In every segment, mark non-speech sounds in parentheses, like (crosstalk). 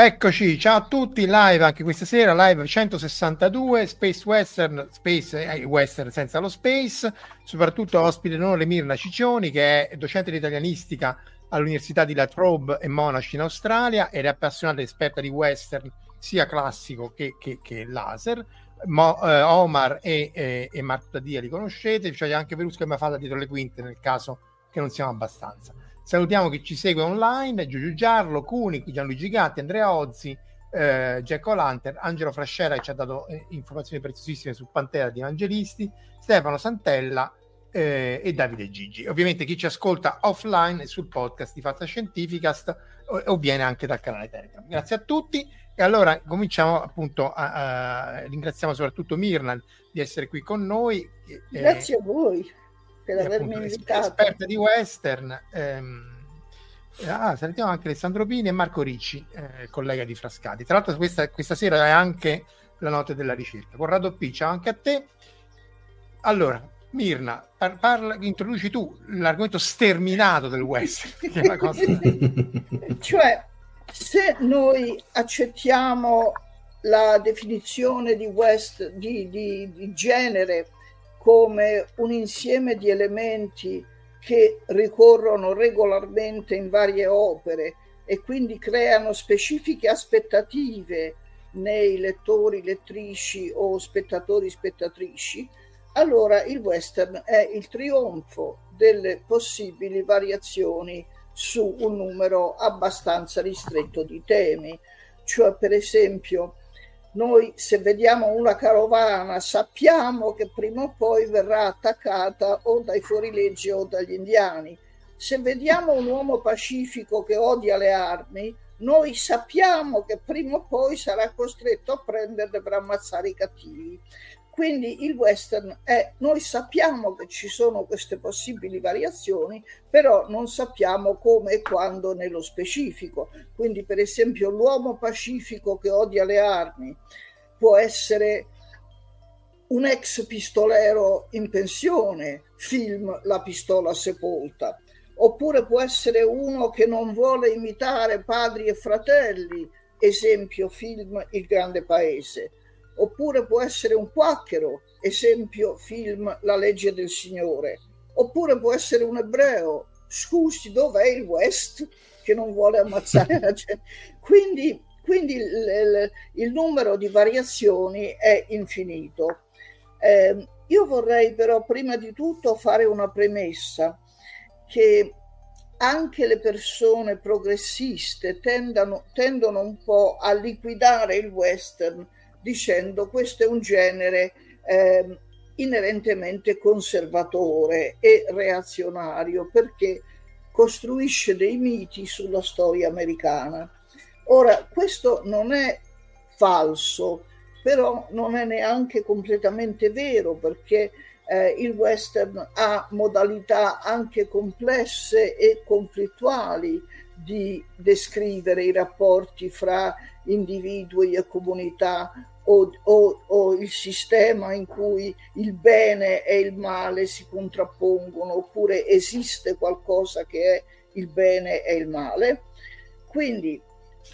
Eccoci, ciao a tutti, live anche questa sera, live 162, Space Western, Space eh, Western senza lo Space, soprattutto ospite non Mirna Ciccioni che è docente di italianistica all'Università di La Trobe e Monash in Australia ed è appassionata esperta di western sia classico che, che, che laser. Mo, eh, Omar e, e, e Marco Tadia li conoscete, c'è anche Verusca e Mafalda dietro le quinte nel caso che non siamo abbastanza. Salutiamo chi ci segue online, Giugiu Giarlo, Cuni, Gianluigi Gatti, Andrea Ozzi, eh, Jack O'Lanter, Angelo Frascera che ci ha dato eh, informazioni preziosissime su Pantera di Evangelisti, Stefano Santella eh, e Davide Gigi. Ovviamente chi ci ascolta offline sul podcast di Fatta Scientificast o, viene anche dal canale Telegram. Grazie a tutti e allora cominciamo appunto a, a ringraziamo soprattutto Mirnan di essere qui con noi. Grazie a voi per avermi invitato. Esperta di western. Ehm, ah, salutiamo anche Alessandro Pini e Marco Ricci, eh, collega di Frascati. Tra l'altro questa, questa sera è anche la notte della ricerca. Corrado P, ciao anche a te. Allora, Mirna, par- parla, introduci tu l'argomento sterminato del western. che è una cosa... (laughs) cioè, se noi accettiamo la definizione di, west, di, di, di genere come un insieme di elementi che ricorrono regolarmente in varie opere e quindi creano specifiche aspettative nei lettori, lettrici o spettatori, spettatrici, allora il western è il trionfo delle possibili variazioni su un numero abbastanza ristretto di temi. Cioè, per esempio, noi se vediamo una carovana sappiamo che prima o poi verrà attaccata o dai fuorilegge o dagli indiani. Se vediamo un uomo pacifico che odia le armi, noi sappiamo che prima o poi sarà costretto a prenderle per ammazzare i cattivi. Quindi il western è, noi sappiamo che ci sono queste possibili variazioni, però non sappiamo come e quando nello specifico. Quindi per esempio l'uomo pacifico che odia le armi può essere un ex pistolero in pensione, film La pistola sepolta, oppure può essere uno che non vuole imitare padri e fratelli, esempio film Il grande paese oppure può essere un quacchero, esempio film La legge del Signore, oppure può essere un ebreo, scusi dov'è il West che non vuole ammazzare la (laughs) gente. Quindi, quindi il, il, il, numero di variazioni è infinito. Eh, io vorrei però prima di tutto fare una premessa che anche le persone progressiste tendano, tendono un po' a liquidare il western dicendo questo è un genere eh, inerentemente conservatore e reazionario perché costruisce dei miti sulla storia americana. Ora, questo non è falso, però non è neanche completamente vero perché eh, il western ha modalità anche complesse e conflittuali di descrivere i rapporti fra individui e comunità o, o, o, il sistema in cui il bene e il male si contrappongono, oppure esiste qualcosa che è il bene e il male. Quindi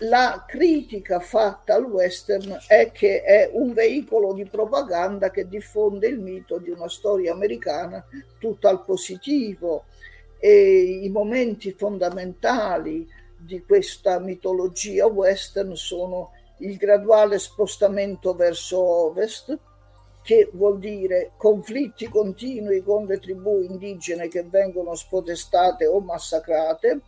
la critica fatta al western è che è un veicolo di propaganda che diffonde il mito di una storia americana tutta al positivo e i momenti fondamentali di questa mitologia western sono il graduale spostamento verso ovest, che vuol dire conflitti continui con le tribù indigene che vengono spodestate o massacrate,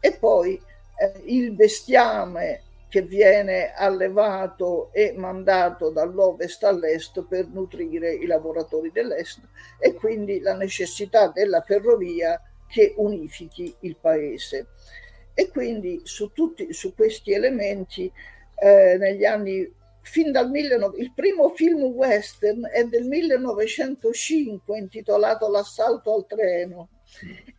e poi eh, il bestiame che viene allevato e mandato dall'ovest all'est per nutrire i lavoratori dell'est e quindi la necessità della ferrovia che unifichi il paese. E quindi su, tutti, su questi elementi eh, negli anni fin dal 19, il primo film western è del 1905 intitolato L'assalto al treno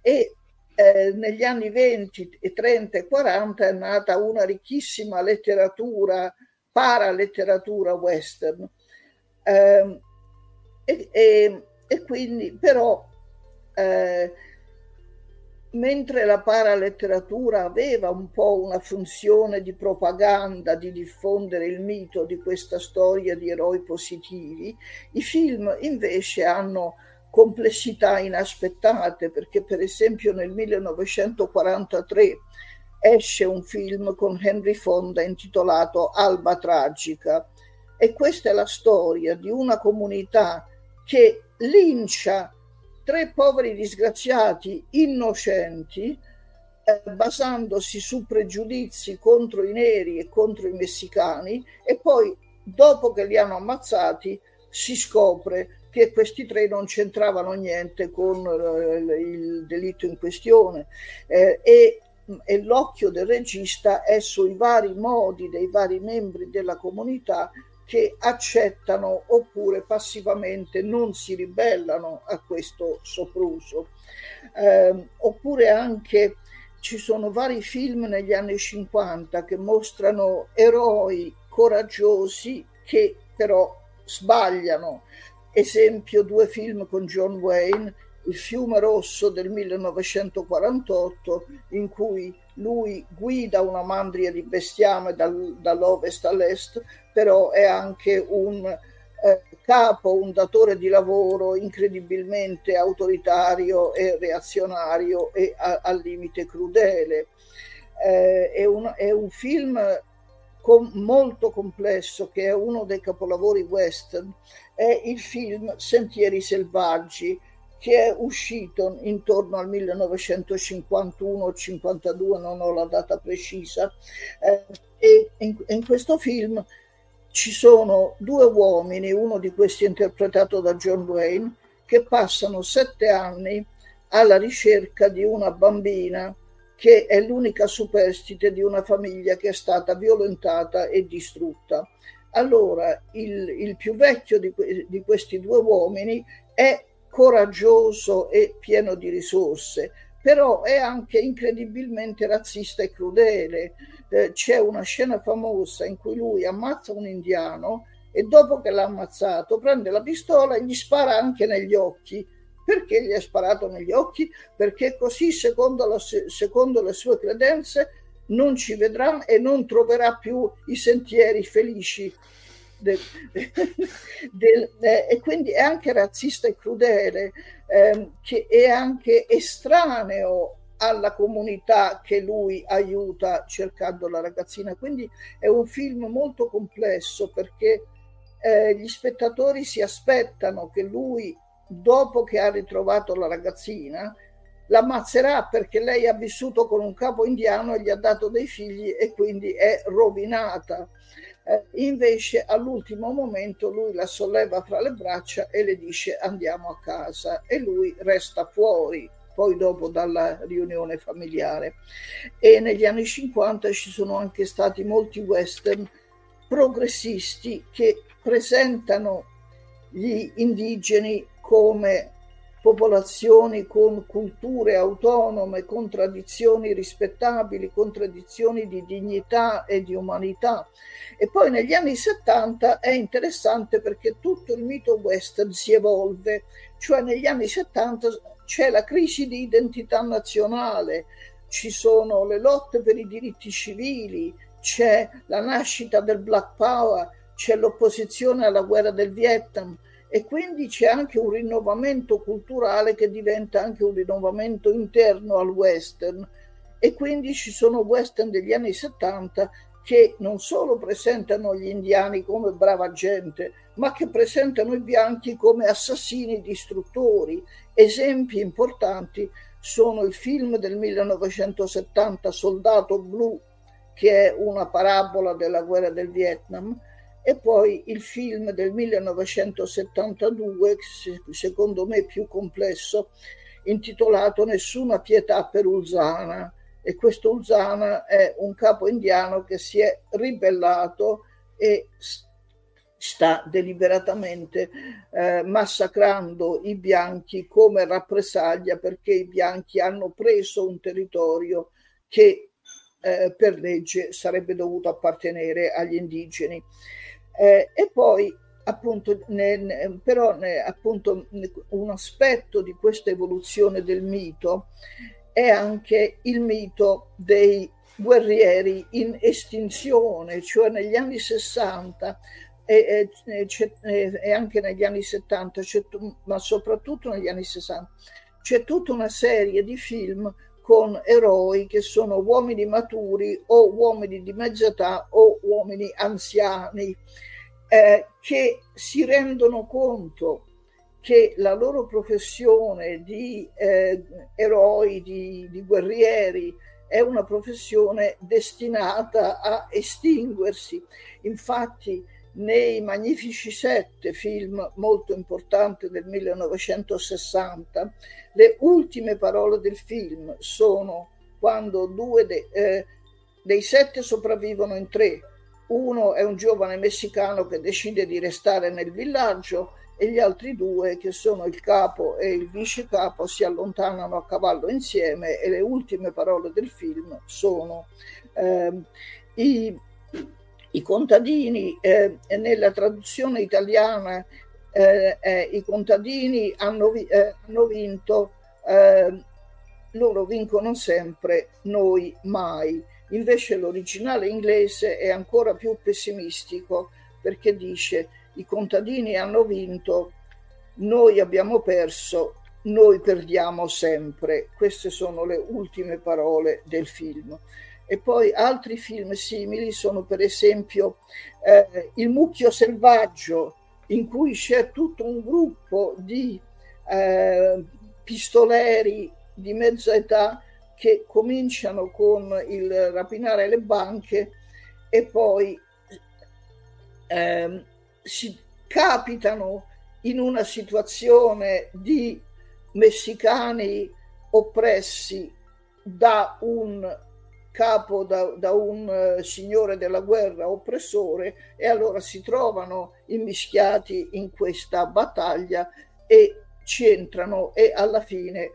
e eh, negli anni 20 e 30 e 40 è nata una ricchissima letteratura, paraletteratura western. Eh, e, e, e, quindi però eh, mentre la paraletteratura aveva un po' una funzione di propaganda, di diffondere il mito di questa storia di eroi positivi, i film invece hanno complessità inaspettate, perché per esempio nel 1943 esce un film con Henry Fonda intitolato Alba Tragica. E questa è la storia di una comunità che lincia tre poveri disgraziati innocenti eh, basandosi su pregiudizi contro i neri e contro i messicani e poi dopo che li hanno ammazzati si scopre che questi tre non c'entravano niente con eh, il delitto in questione. Eh, e, e l'occhio del regista è sui vari modi dei vari membri della comunità che accettano oppure passivamente non si ribellano a questo sopruso. Eh, oppure anche ci sono vari film negli anni 50 che mostrano eroi coraggiosi che però sbagliano Esempio due film con John Wayne, Il fiume rosso del 1948, in cui lui guida una mandria di bestiame dal, dall'ovest all'est, però è anche un eh, capo, un datore di lavoro incredibilmente autoritario e reazionario e a, al limite crudele. Eh, è, un, è un film com- molto complesso che è uno dei capolavori western è il film Sentieri selvaggi che è uscito intorno al 1951-52, non ho la data precisa, eh, e in, in, questo film ci sono due uomini, uno di questi interpretato da John Wayne, che passano sette anni alla ricerca di una bambina che è l'unica superstite di una famiglia che è stata violentata e distrutta. Allora, il, il più vecchio di, di questi due uomini è coraggioso e pieno di risorse, però è anche incredibilmente razzista e crudele. Eh, c'è una scena famosa in cui lui ammazza un indiano e dopo che l'ha ammazzato prende la pistola e gli spara anche negli occhi perché gli ha sparato negli occhi? Perché così, secondo, la, secondo le sue credenze, non ci vedrà e non troverà più i sentieri felici. Del, del, eh, e quindi è anche razzista e crudele, eh, che è anche estraneo alla comunità che lui aiuta cercando la ragazzina. Quindi è un film molto complesso perché eh, gli spettatori si aspettano che lui dopo che ha ritrovato la ragazzina, l'ammazzerà perché lei ha vissuto con un capo indiano e gli ha dato dei figli e quindi è rovinata. Eh, invece all'ultimo momento lui la solleva fra le braccia e le dice andiamo a casa. E lui resta fuori poi dopo dalla riunione familiare. E negli anni 50 ci sono anche stati molti western progressisti che presentano gli indigeni come popolazioni con culture autonome, con tradizioni rispettabili, con tradizioni di dignità e di umanità. E poi negli anni 70 è interessante perché tutto il mito western si evolve, cioè negli anni 70 c'è la crisi di identità nazionale, ci sono le lotte per i diritti civili, c'è la nascita del Black Power, c'è l'opposizione alla guerra del Vietnam, e quindi c'è anche un rinnovamento culturale che diventa anche un rinnovamento interno al western e quindi ci sono western degli anni 70 che non solo presentano gli indiani come brava gente, ma che presentano i bianchi come assassini distruttori. Esempi importanti sono il film del 1970 Soldato Blu, che è una parabola della guerra del Vietnam, e poi il film del 1972, secondo me più complesso, intitolato Nessuna pietà per Ulzana. E questo Ulzana è un capo indiano che si è ribellato e sta deliberatamente eh, massacrando i bianchi come rappresaglia perché i bianchi hanno preso un territorio che eh, per legge sarebbe dovuto appartenere agli indigeni. Eh, e poi appunto, ne, ne, però ne, appunto un aspetto di questa evoluzione del mito è anche il mito dei guerrieri in estinzione, cioè negli anni 60 e, e, e anche negli anni 70, ma soprattutto negli anni 60, c'è tutta una serie di film con eroi che sono uomini maturi o uomini di mezza età o uomini anziani eh, che si rendono conto che la loro professione di eh, eroi, di, di guerrieri, è una professione destinata a estinguersi. Infatti, nei Magnifici Sette, film molto importante del 1960, le ultime parole del film sono quando due de, eh, dei sette sopravvivono in tre. Uno è un giovane messicano che decide di restare nel villaggio e gli altri due, che sono il capo e il vice capo, si allontanano a cavallo insieme e le ultime parole del film sono eh, i i contadini, eh, nella traduzione italiana, eh, eh, i contadini hanno, eh, hanno vinto, eh, loro vincono sempre, noi mai. Invece l'originale inglese è ancora più pessimistico perché dice i contadini hanno vinto, noi abbiamo perso, noi perdiamo sempre. Queste sono le ultime parole del film. E poi altri film simili sono per esempio eh, Il mucchio selvaggio, in cui c'è tutto un gruppo di eh, pistoleri di mezza età che cominciano con il rapinare le banche e poi eh, si capitano in una situazione di messicani oppressi da un capo da, da un uh, signore della guerra oppressore e allora si trovano immischiati in questa battaglia e ci entrano e alla fine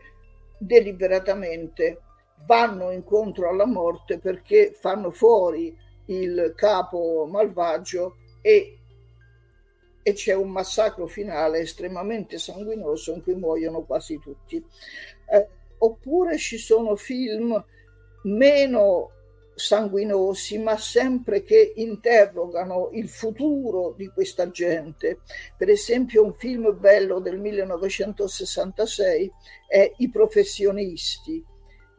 deliberatamente vanno incontro alla morte perché fanno fuori il capo malvagio e, e c'è un massacro finale estremamente sanguinoso in cui muoiono quasi tutti. Eh, oppure ci sono film meno sanguinosi, ma sempre che interrogano il futuro di questa gente. Per esempio, un film bello del 1966 è I professionisti,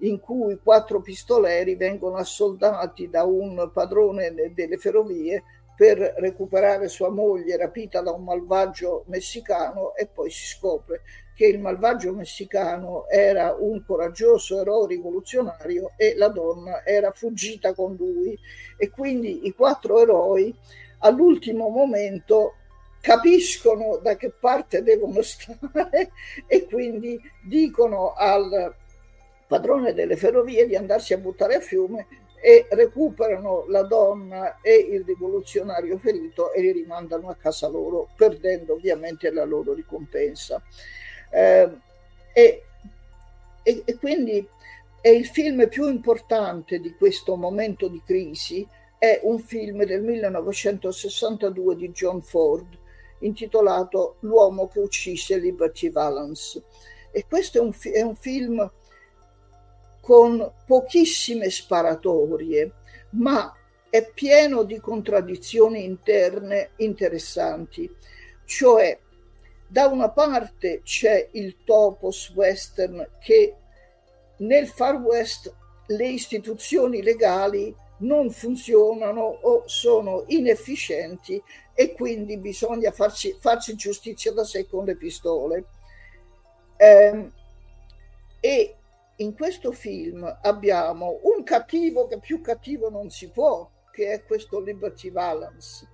in cui quattro pistoleri vengono assoldati da un padrone delle ferrovie per recuperare sua moglie rapita da un malvagio messicano e poi si scopre che il malvagio messicano era un coraggioso eroe rivoluzionario e la donna era fuggita con lui e quindi i quattro eroi all'ultimo momento capiscono da che parte devono (laughs) stare e quindi dicono al padrone delle ferrovie di andarsi a buttare a fiume e recuperano la donna e il rivoluzionario ferito e li rimandano a casa loro, perdendo ovviamente la loro ricompensa. Eh, E, e, e quindi è il film più importante di questo momento di crisi, è un film del 1962 di John Ford intitolato L'uomo che uccise Liberty Valance. E questo è un, è un film con pochissime sparatorie, ma è pieno di contraddizioni interne interessanti. Cioè, da una parte c'è il topos western che nel Far West le istituzioni legali non funzionano o sono inefficienti e quindi bisogna farci, farci giustizia da sé con le pistole. Eh, e in questo film abbiamo un cattivo che più cattivo non si può, che è questo Liberty Valance,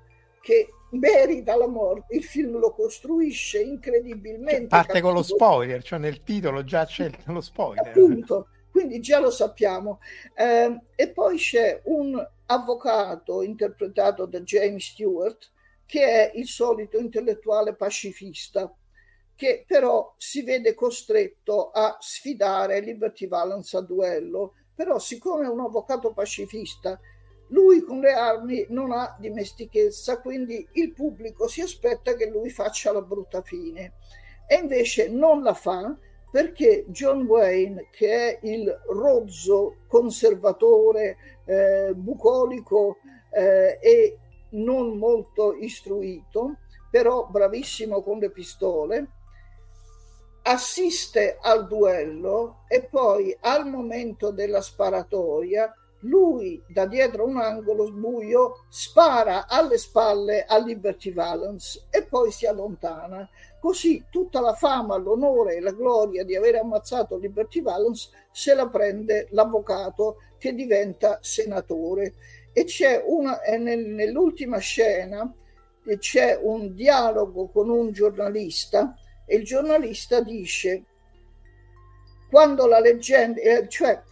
che merita la morte. Il film lo costruisce incredibilmente. Parte cattivo. con lo spoiler, cioè nel titolo già c'è lo spoiler. Appunto, quindi già lo sappiamo. Eh, e poi c'è un avvocato interpretato da James Stewart, che è il solito intellettuale pacifista, che però si vede costretto a sfidare Liberty Valance a duello. Però siccome è un avvocato pacifista lui con le armi non ha dimestichezza, quindi il pubblico si aspetta che lui faccia la brutta fine. E invece non la fa perché John Wayne, che è il rozzo conservatore, eh, bucolico eh, e non molto istruito, però bravissimo con le pistole, assiste al duello e poi al momento della sparatoria lui da dietro un angolo buio spara alle spalle a Liberty Valance e poi si allontana. Così tutta la fama, l'onore e la gloria di aver ammazzato Liberty Valance se la prende l'avvocato che diventa senatore. E c'è una, nell'ultima scena c'è un dialogo con un giornalista e il giornalista dice quando la leggenda, eh, cioè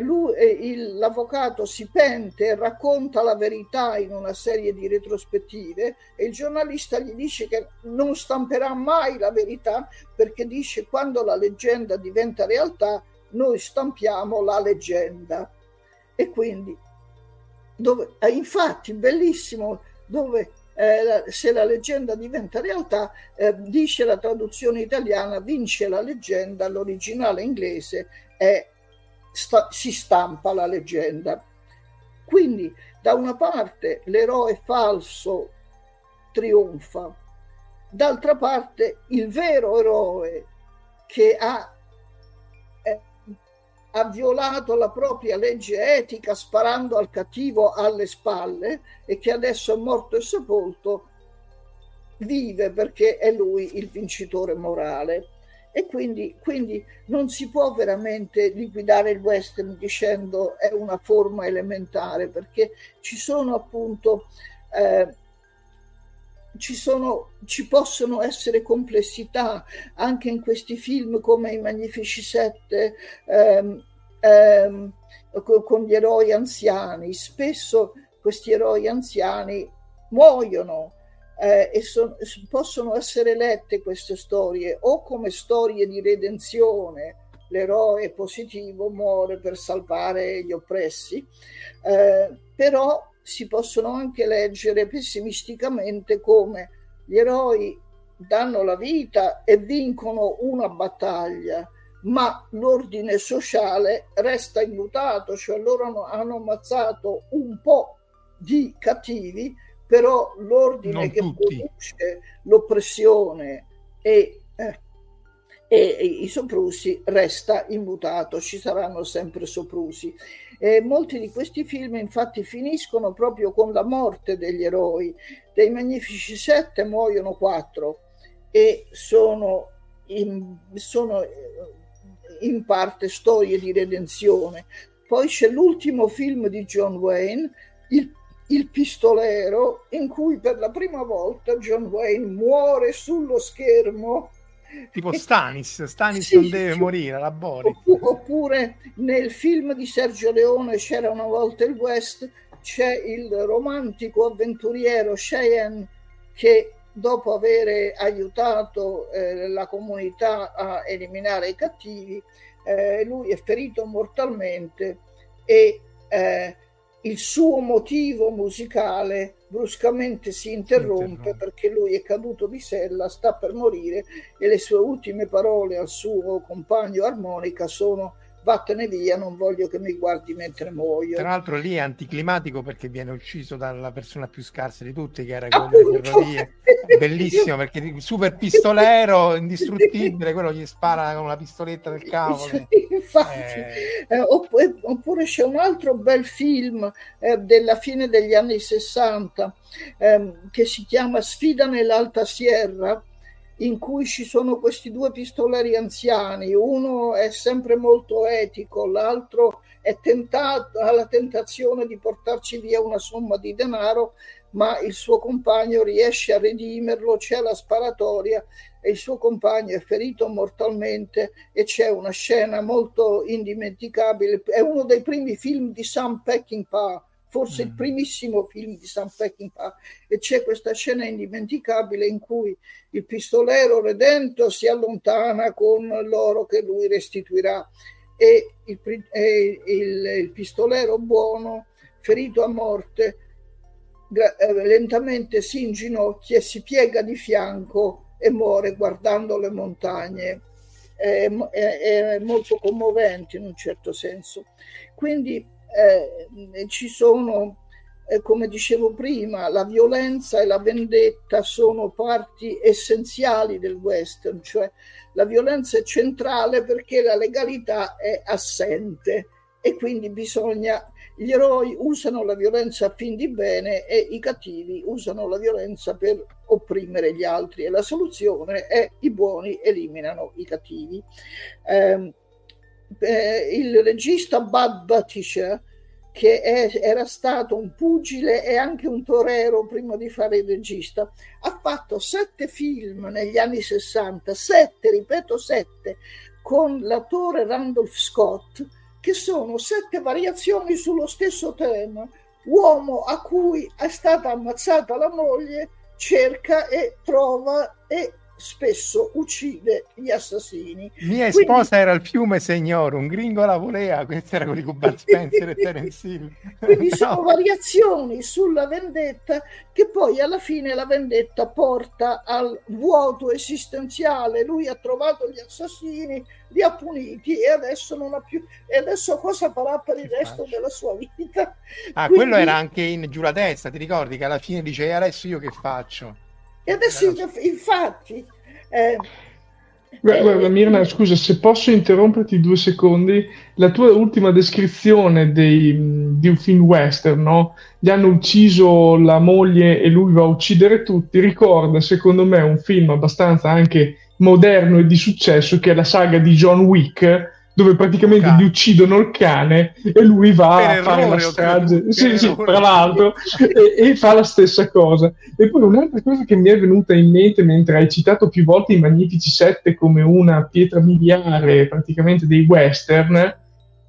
lui, l'avvocato si pente e racconta la verità in una serie di retrospettive e il giornalista gli dice che non stamperà mai la verità perché dice quando la leggenda diventa realtà noi stampiamo la leggenda. E quindi dove, eh, infatti bellissimo dove eh, se la leggenda diventa realtà eh, dice la traduzione italiana vince la leggenda l'originale inglese è sta, si stampa la leggenda. Quindi da una parte l'eroe falso trionfa, d'altra parte il vero eroe che ha, eh, ha violato la propria legge etica sparando al cattivo alle spalle e che adesso è morto e sepolto, vive perché è lui il vincitore morale e quindi, quindi, non si può veramente liquidare il western dicendo è una forma elementare perché ci sono appunto eh, ci, sono, ci possono essere complessità anche in questi film come i Magnifici Sette ehm, ehm, con gli eroi anziani. Spesso questi eroi anziani muoiono eh, e son, possono essere lette queste storie o come storie di redenzione, l'eroe positivo muore per salvare gli oppressi, eh, però si possono anche leggere pessimisticamente come gli eroi danno la vita e vincono una battaglia, ma l'ordine sociale resta immutato, cioè loro hanno ammazzato un po' di cattivi, però l'ordine non che tutti. produce l'oppressione e, eh, e, i soprusi resta immutato, ci saranno sempre soprusi. E molti di questi film infatti finiscono proprio con la morte degli eroi. Dei Magnifici Sette muoiono quattro e sono in, sono eh, in parte storie di redenzione. Poi c'è l'ultimo film di John Wayne, Il il pistolero in cui per la prima volta John Wayne muore sullo schermo. Tipo Stanis Stanis (laughs) sì, non deve morire la Bori oppure nel film di Sergio Leone c'era una volta il West c'è il romantico avventuriero Cheyenne che dopo aver aiutato eh, la comunità a eliminare i cattivi, eh, lui è ferito mortalmente e eh, il suo motivo musicale bruscamente si interrompe perché lui è caduto di sella, sta per morire e le sue ultime parole al suo compagno armonica sono vattene via, non voglio che mi guardi mentre muoio. Tra l'altro lì è anticlimatico perché viene ucciso dalla persona più scarsa di tutti, che era quello delle ferrovie. (laughs) Bellissimo perché il super pistolero indistruttibile, quello gli spara con una pistoletta del cavolo. Infatti, eh... Eh, oppure, oppure, c'è un altro bel film eh, della fine degli anni 60 ehm, che si chiama Sfida nell'Alta Sierra in cui ci sono questi due pistoleri anziani, uno è sempre molto etico, l'altro è tentato, ha la tentazione di portarci via una somma di denaro, ma il suo compagno riesce a redimerlo, c'è la sparatoria e il suo compagno è ferito mortalmente e c'è una scena molto indimenticabile, è uno dei primi film di Sam Peckinpah forse mm. il primissimo film di Sam Peckinpah e c'è questa scena indimenticabile in cui il pistolero redento si allontana con l'oro che lui restituirà e il, e il, il pistolero buono ferito a morte eh, lentamente si inginocchia e si piega di fianco e muore guardando le montagne è, è, è molto commovente in un certo senso quindi eh, ci sono, eh, come dicevo prima, la violenza e la vendetta sono parti essenziali del western, cioè la violenza è centrale perché la legalità è assente e quindi bisogna gli eroi usano la violenza a fin di bene e i cattivi usano la violenza per opprimere gli altri e la soluzione è i buoni eliminano i cattivi. Eh, eh, il regista Bud Butticher, che è, era stato un pugile e anche un torero prima di fare il regista, ha fatto sette film negli anni 60, sette, ripeto sette, con l'attore Randolph Scott, che sono sette variazioni sullo stesso tema. Uomo a cui è stata ammazzata la moglie cerca e trova e spesso uccide gli assassini. Mia Quindi, sposa era il fiume Signor, un gringo la voleva, questo era quelli con Bud Spencer e Terence Hill. Quindi (laughs) no. sono variazioni sulla vendetta che poi alla fine la vendetta porta al vuoto esistenziale. Lui ha trovato gli assassini, li ha puniti e adesso non ha più... E adesso cosa farà per il resto faccio. della sua vita? Ah, Quindi... quello era anche in Giù la testa, ti ricordi che alla fine dice e adesso io che faccio? E adesso, infatti... Eh, Guarda, guarda, Mirna, scusa, se posso interromperti due secondi, la tua ultima descrizione dei, di un film western, no? Gli hanno ucciso la moglie e lui va a uccidere tutti, ricorda secondo me un film abbastanza anche moderno e di successo che è la saga di John Wick, dove praticamente gli uccidono il cane e lui va per a fare la strage. Sì, sì, tra l'altro, e, e, fa la stessa cosa. E poi un'altra cosa che mi è venuta in mente mentre hai citato più volte i Magnifici Sette come una pietra miliare praticamente dei western.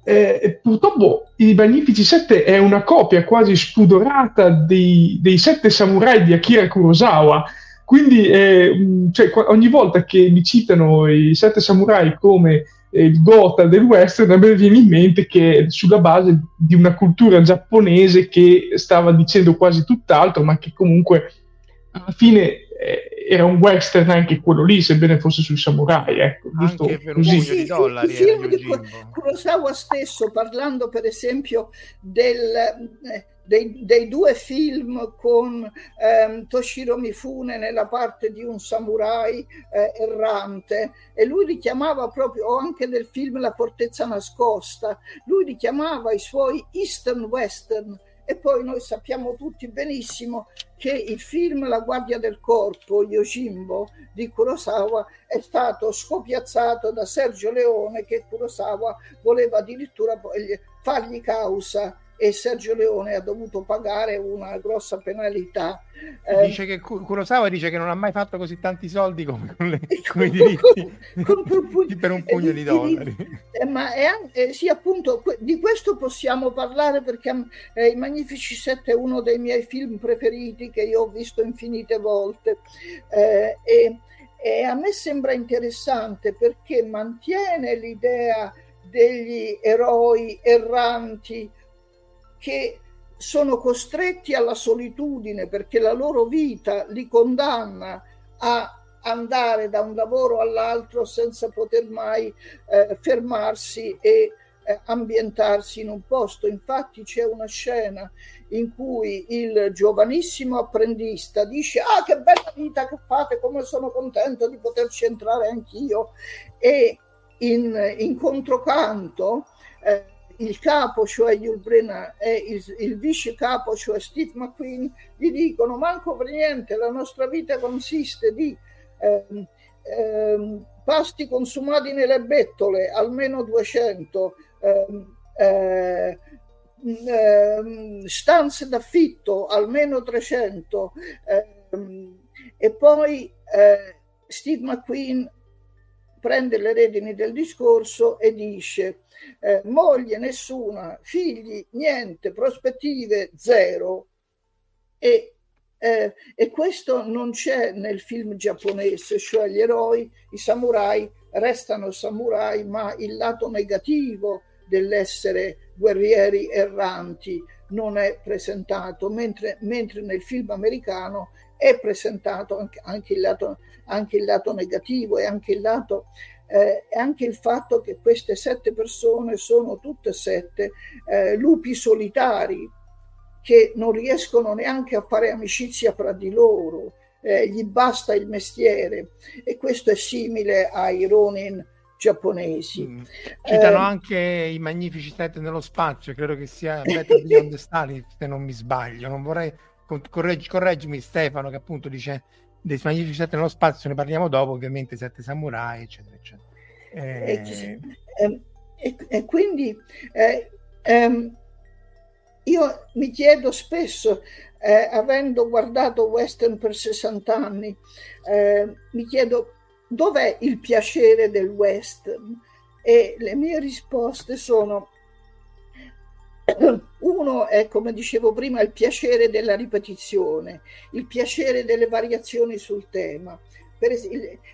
Eh, purtroppo i Magnifici Sette è una copia quasi spudorata dei, dei Sette Samurai di Akira Kurosawa. Quindi eh, cioè, ogni volta che mi citano i Sette Samurai come il gota del western, a me viene in mente che sulla base di una cultura giapponese che stava dicendo quasi tutt'altro, ma che comunque alla fine eh, era un western anche quello lì, sebbene fosse sui samurai. Ecco, giusto anche per un così. di dollari. Film di Kurosawa stesso, parlando per esempio del... Dei, dei due film con ehm, Toshiro Mifune nella parte di un samurai eh, errante. E lui richiamava proprio, o anche del film La fortezza nascosta, lui richiamava i suoi eastern western. E poi noi sappiamo tutti benissimo che il film La guardia del corpo, Yojimbo, di Kurosawa è stato scopiazzato da Sergio Leone che Kurosawa voleva addirittura fargli causa e Sergio Leone ha dovuto pagare una grossa penalità. Eh, dice che Kurosawa dice che non ha mai fatto così tanti soldi come, con, le, (laughs) con i diritti (laughs) con, con, (laughs) per un pugno di dollari. Eh, ma è anche, eh, sì, appunto, di questo possiamo parlare perché eh, I Magnifici Sette è uno dei miei film preferiti che io ho visto infinite volte. Eh, e, e a me sembra interessante perché mantiene l'idea degli eroi erranti che sono costretti alla solitudine perché la loro vita li condanna a andare da un lavoro all'altro senza poter mai eh, fermarsi e eh, ambientarsi in un posto. Infatti c'è una scena in cui il giovanissimo apprendista dice ah che bella vita che fate, come sono contento di poterci entrare anch'io e in, in controcanto eh, il capo, cioè Yul e il, il, vice capo, cioè Steve McQueen, gli dicono manco per niente, la nostra vita consiste di eh, eh, pasti consumati nelle bettole, almeno 200, ehm, eh, ehm, stanze d'affitto, almeno 300, ehm, e poi eh, Steve McQueen prende le redini del discorso e dice eh, moglie nessuna, figli niente, prospettive zero. E, eh, e questo non c'è nel film giapponese, cioè gli eroi, i samurai restano samurai, ma il lato negativo dell'essere guerrieri erranti non è presentato, mentre, mentre nel film americano è presentato anche, anche, il lato, anche il lato negativo e anche il lato eh, anche il fatto che queste sette persone sono tutte sette eh, lupi solitari che non riescono neanche a fare amicizia fra di loro, eh, gli basta il mestiere e questo è simile ai Ronin giapponesi. Mm. Citano eh, anche i magnifici sette nello spazio, credo che sia Better Beyond the Star, se non mi sbaglio, non vorrei correggi, correggimi Stefano che appunto dice dei magnifici sette nello spazio ne parliamo dopo ovviamente sette samurai eccetera eccetera. Eh... E, ehm, e, e, quindi eh, ehm, io mi chiedo spesso eh, avendo guardato western per 60 anni eh, mi chiedo dov'è il piacere del western? E le mie risposte sono uno è, come dicevo prima, il piacere della ripetizione, il piacere delle variazioni sul tema. Per, es-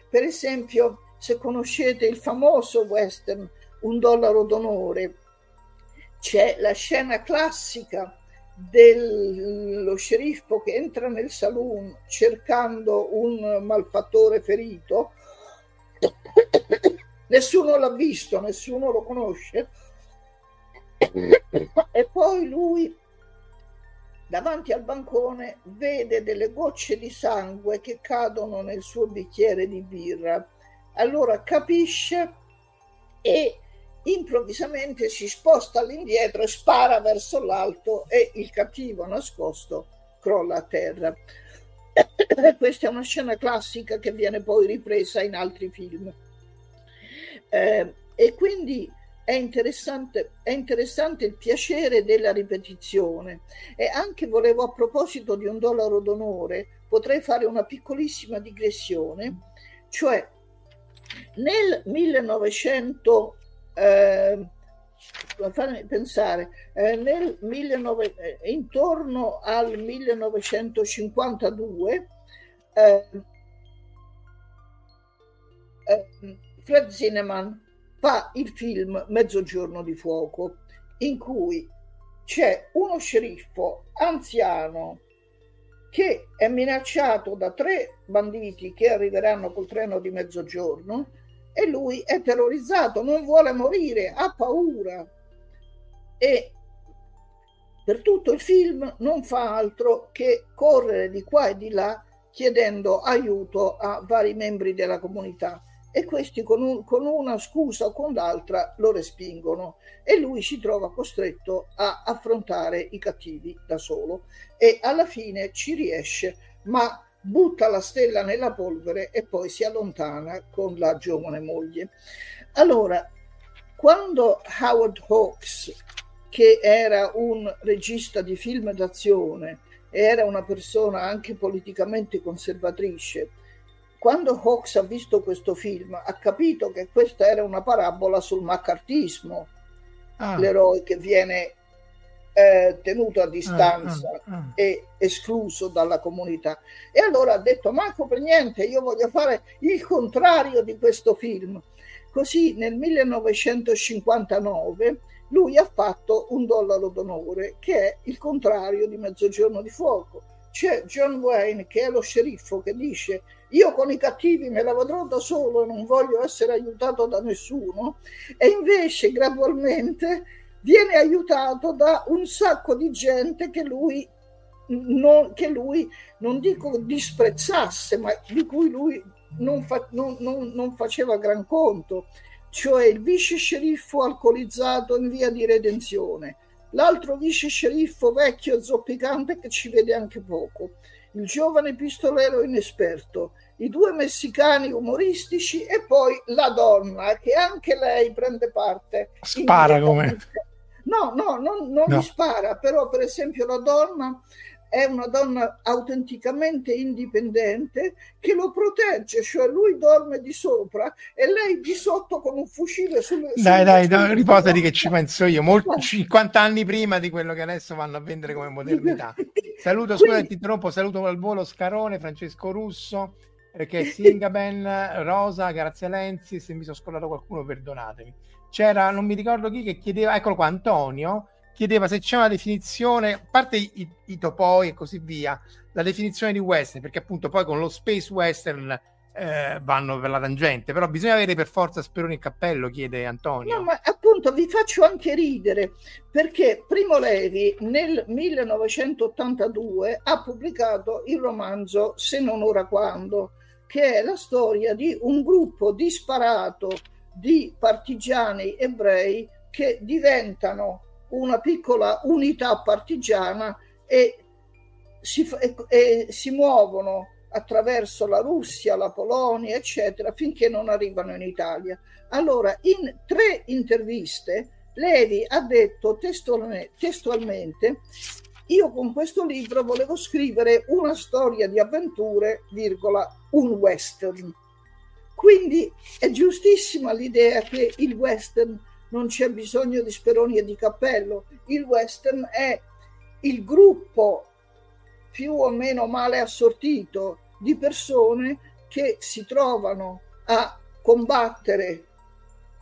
per esempio, se conoscete il famoso western Un dollaro d'onore, c'è la scena classica dello sceriffo che entra nel saloon cercando un malfattore ferito. (coughs) Nessuno l'ha visto, nessuno lo conosce e poi lui davanti al bancone vede delle gocce di sangue che cadono nel suo bicchiere di birra. Allora capisce e improvvisamente si sposta all'indietro spara verso l'alto e il cattivo nascosto crolla a terra. (coughs) Questa è una scena classica che viene poi ripresa in altri film. Eh, e quindi è interessante, è interessante il piacere della ripetizione. E anche volevo a proposito di un dollaro d'onore potrei fare una piccolissima digressione. Cioè nel 1900 eh, fammi pensare eh, nel 19, eh, intorno al 1952 eh, eh, Fred Zinnemann fa il film Mezzogiorno di fuoco, in cui c'è uno sceriffo anziano che è minacciato da tre banditi che arriveranno col treno di mezzogiorno e lui è terrorizzato, non vuole morire, ha paura. E per tutto il film non fa altro che correre di qua e di là chiedendo aiuto a vari membri della comunità e questi con, un, con, una scusa o con l'altra lo respingono e lui si trova costretto a affrontare i cattivi da solo e alla fine ci riesce ma butta la stella nella polvere e poi si allontana con la giovane moglie. Allora, quando Howard Hawks, che era un regista di film d'azione, era una persona anche politicamente conservatrice, quando Hawks ha visto questo film ha capito che questa era una parabola sul maccartismo, ah. l'eroe che viene eh, tenuto a distanza ah, ah, ah, e escluso dalla comunità. E allora ha detto: Manco per niente, io voglio fare il contrario di questo film. Così nel 1959 lui ha fatto un dollaro d'onore, che è il contrario di Mezzogiorno di Fuoco. C'è John Wayne, che è lo sceriffo, che dice io con i cattivi me la vedrò da solo e non voglio essere aiutato da nessuno, e invece gradualmente viene aiutato da un sacco di gente che lui non, che lui non dico disprezzasse, ma di cui lui non, fa, non, non, non faceva gran conto, cioè il vice sceriffo alcolizzato in via di redenzione, l'altro vice sceriffo vecchio zoppicante che ci vede anche poco, il giovane pistolero inesperto, i due messicani umoristici e poi la donna che anche lei prende parte. Spara come... No, no, non, non no. spara, però per esempio la donna è una donna autenticamente indipendente che lo protegge, cioè lui dorme di sopra e lei di sotto con un fucile sulle Dai, dai, dai riposati che ci penso io, molti, 50 anni prima di quello che adesso vanno a vendere come modernità. (laughs) Saluto, scusa ti interrompo, saluto al volo Scarone, Francesco Russo, perché Singaben, Rosa, Grazia Lenzi, se mi sono scordato qualcuno perdonatemi. C'era, non mi ricordo chi, che chiedeva, eccolo qua, Antonio, chiedeva se c'è una definizione, a parte i, i topoi e così via, la definizione di western, perché appunto poi con lo space western eh, vanno per la tangente, però bisogna avere per forza Speroni e Cappello, chiede Antonio. No, ma appunto vi faccio anche ridere, perché Primo Levi nel 1982 ha pubblicato il romanzo Se non ora quando, che è la storia di un gruppo disparato di partigiani ebrei che diventano una piccola unità partigiana e si, e, e si muovono attraverso la Russia, la Polonia, eccetera, finché non arrivano in Italia. Allora, in tre interviste, Levi ha detto testualmente io con questo libro volevo scrivere una storia di avventure, virgola, un western. Quindi è giustissima l'idea che il western non c'è bisogno di speroni e di cappello. Il western è il gruppo più o meno male assortito di persone che si trovano a combattere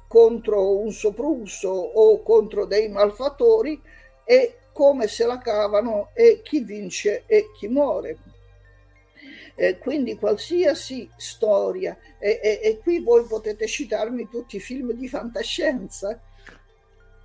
contro un soprusso o contro dei malfattori e come se la cavano e chi vince e chi muore. Eh, quindi qualsiasi storia, e, e, e, qui voi potete citarmi tutti i film di fantascienza.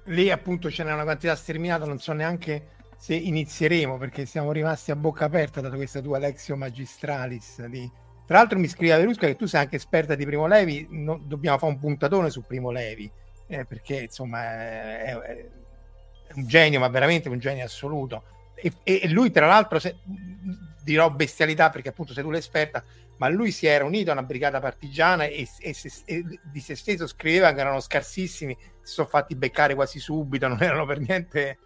Lì appunto ce n'è una quantità sterminata, non so neanche se inizieremo perché siamo rimasti a bocca aperta da questa tua Lexio Magistralis. Di... Tra l'altro mi scrive Verusca che tu sei anche esperta di Primo Levi, no, dobbiamo fare un puntatone su Primo Levi, eh, perché insomma è, è, un genio, ma veramente un genio assoluto. E, e lui, tra l'altro, se, dirò bestialità perché appunto sei tu l'esperta, ma lui si era unito a una brigata partigiana e, e, se, e di se stesso scriveva che erano scarsissimi, si sono fatti beccare quasi subito, non erano per niente.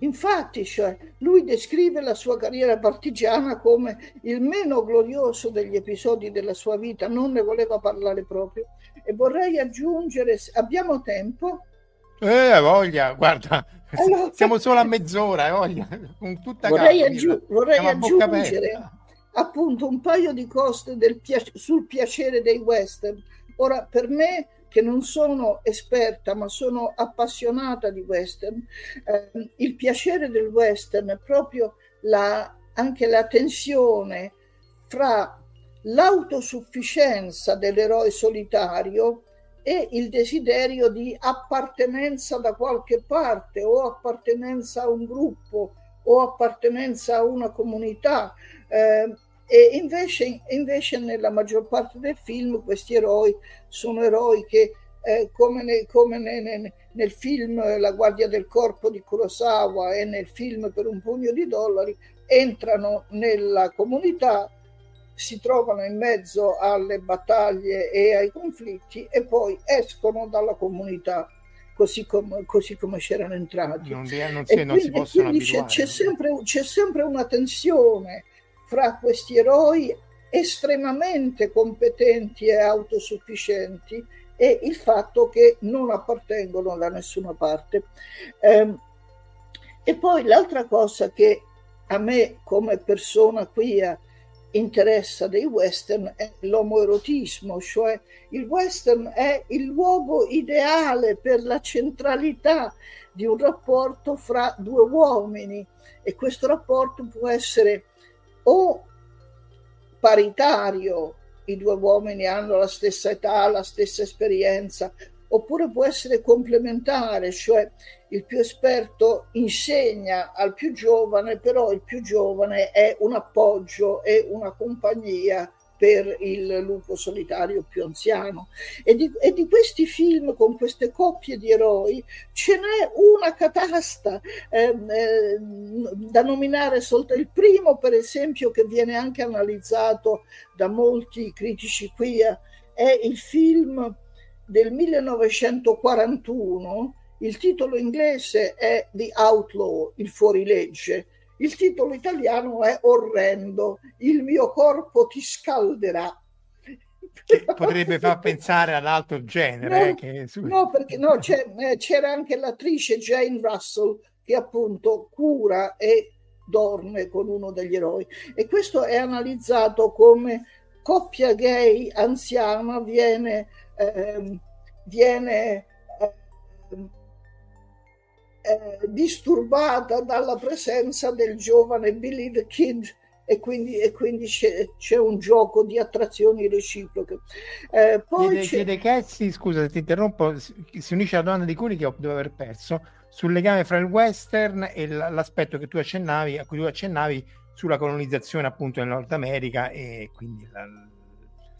Infatti, cioè, lui descrive la sua carriera partigiana come il meno glorioso degli episodi della sua vita, non ne voleva parlare proprio. E vorrei aggiungere, abbiamo tempo? Eh, voglia, guarda, allora, (laughs) siamo solo a mezz'ora, eh, voglia, con tutta vorrei, aggiu- vorrei aggiungere appunto un paio di cose piace- sul piacere dei western. Ora, per me, che non sono esperta, ma sono appassionata di western, eh, il piacere del western è proprio la, anche la tensione fra l'autosufficienza dell'eroe solitario e il desiderio di appartenenza da qualche parte o appartenenza a un gruppo o appartenenza a una comunità. Eh, e invece, invece, nella maggior parte del film questi eroi sono eroi che eh, come, ne, come ne, ne, nel film La guardia del corpo di Kurosawa e nel film Per un pugno di dollari entrano nella comunità si trovano in mezzo alle battaglie e ai conflitti e poi escono dalla comunità. così come, così come c'erano entrati. Non, non, si, non quindi, si possono c'è, c'è, sempre, c'è sempre una tensione fra questi eroi estremamente competenti e autosufficienti e il fatto che non appartengono da nessuna parte. Eh, e poi l'altra cosa che a me come persona queer interessa dei western è l'omoerotismo, cioè il western è il luogo ideale per la centralità di un rapporto fra due uomini e questo rapporto può essere o paritario, i due uomini hanno la stessa età, la stessa esperienza, oppure può essere complementare, cioè il più esperto insegna al più giovane, però il più giovane è un appoggio, è una compagnia per il lupo solitario più anziano. E di, e di, questi film con queste coppie di eroi ce n'è una catasta eh, eh, da nominare soltanto il primo, per esempio, che viene anche analizzato da molti critici qui, è il film del 1941. Il titolo inglese è The Outlaw, il fuorilegge, il titolo italiano è orrendo, il mio corpo ti scalderà. (laughs) Che potrebbe far pensare all'altro genere. No, eh, che... no perché no, eh, c'era anche l'attrice Jane Russell che appunto cura e dorme con uno degli eroi. E questo è analizzato come coppia gay anziana viene, eh, viene eh, disturbata dalla presenza del giovane Billy the Kid e quindi, e quindi c'è, c'è, un gioco di attrazioni reciproche. Eh, poi chiede, chiede Cassi, scusa se ti interrompo, si unisce alla domanda di Curi che devo aver perso sul legame fra il western e l'aspetto che tu accennavi, a cui tu accennavi sulla colonizzazione appunto in Nord America e quindi la,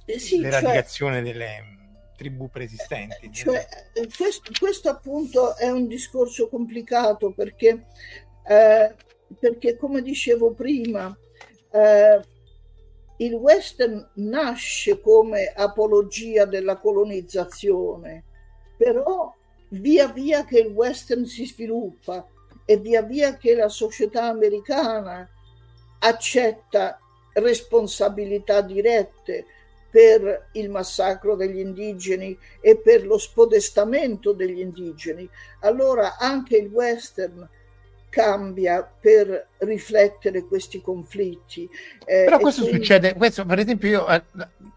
eh sì, l'eradicazione cioè... delle tribù preesistenti. Cioè, eh, questo, questo, appunto è un discorso complicato perché, eh, perché come dicevo prima, eh, il western nasce come apologia della colonizzazione, però via via che il western si sviluppa e via via che la società americana accetta responsabilità dirette, per il massacro degli indigeni e per lo spodestamento degli indigeni, allora anche il western cambia per riflettere questi conflitti. Eh, Però questo quindi... succede, questo per esempio io, eh,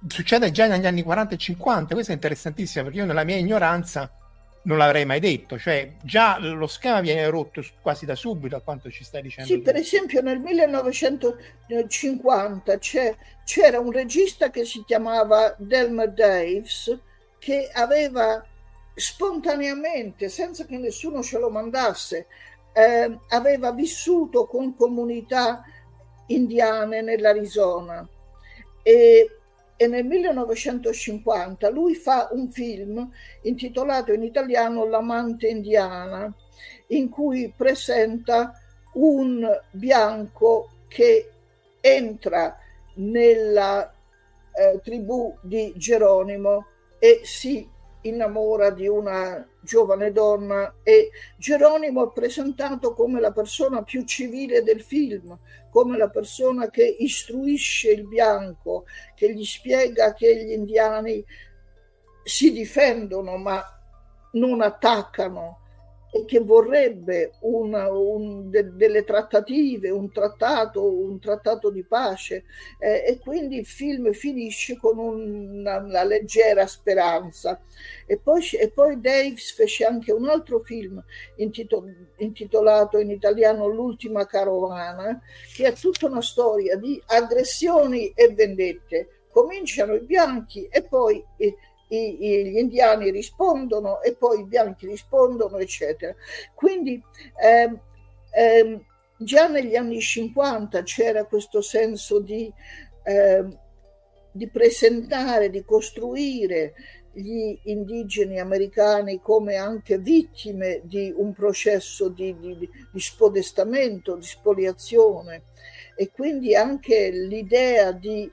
succede già negli anni 40 e 50, questo è interessantissimo perché io nella mia ignoranza non l'avrei mai detto, cioè già lo schema viene rotto quasi da subito a quanto ci stai dicendo. Sì, tu. per esempio nel 1950 c'era un regista che si chiamava Delmer Daves che aveva spontaneamente, senza che nessuno ce lo mandasse, eh, aveva vissuto con comunità indiane nell'Arizona e e nel 1950 lui fa un film intitolato in italiano L'amante indiana, in cui presenta un bianco che entra nella eh, tribù di Geronimo e si innamora di una giovane donna e Geronimo è presentato come la persona più civile del film, come la persona che istruisce il bianco, che gli spiega che gli indiani si difendono ma non attaccano e che vorrebbe una, un, de, delle trattative, un trattato, un trattato di pace eh, e quindi il film finisce con una, una leggera speranza. E poi, e poi, Davis fece anche un altro film intitol, intitolato in italiano L'ultima carovana, che è tutta una storia di aggressioni e vendette. Cominciano i bianchi e poi... Eh, i, i, gli indiani rispondono e poi i bianchi rispondono, eccetera. Quindi ehm, ehm, già negli anni 50 c'era questo senso di, ehm, di presentare, di costruire gli indigeni americani come anche vittime di un processo di, di, di, spodestamento, di spoliazione e quindi anche l'idea di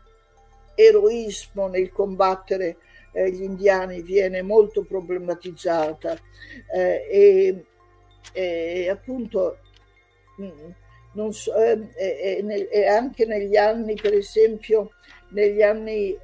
eroismo nel combattere eh, gli indiani viene molto problematizzata eh, e, e, appunto non so, e, e, anche negli anni per esempio negli anni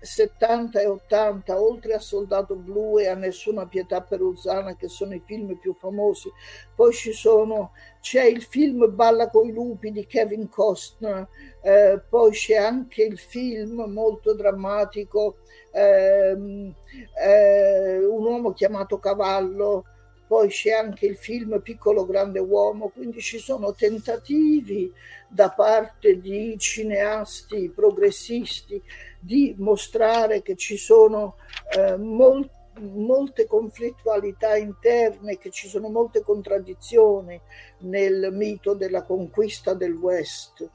70 e 80, oltre a Soldato Blu e a Nessuna Pietà per Uzzana, che sono i film più famosi, poi ci sono, c'è il film Balla coi lupi di Kevin Costner, eh, poi c'è anche il film molto drammatico ehm, eh, Un uomo chiamato Cavallo, poi c'è anche il film Piccolo Grande Uomo, quindi ci sono tentativi da parte di cineasti progressisti di mostrare che ci sono eh, mol- molte conflittualità interne, che ci sono molte contraddizioni nel mito della conquista del West.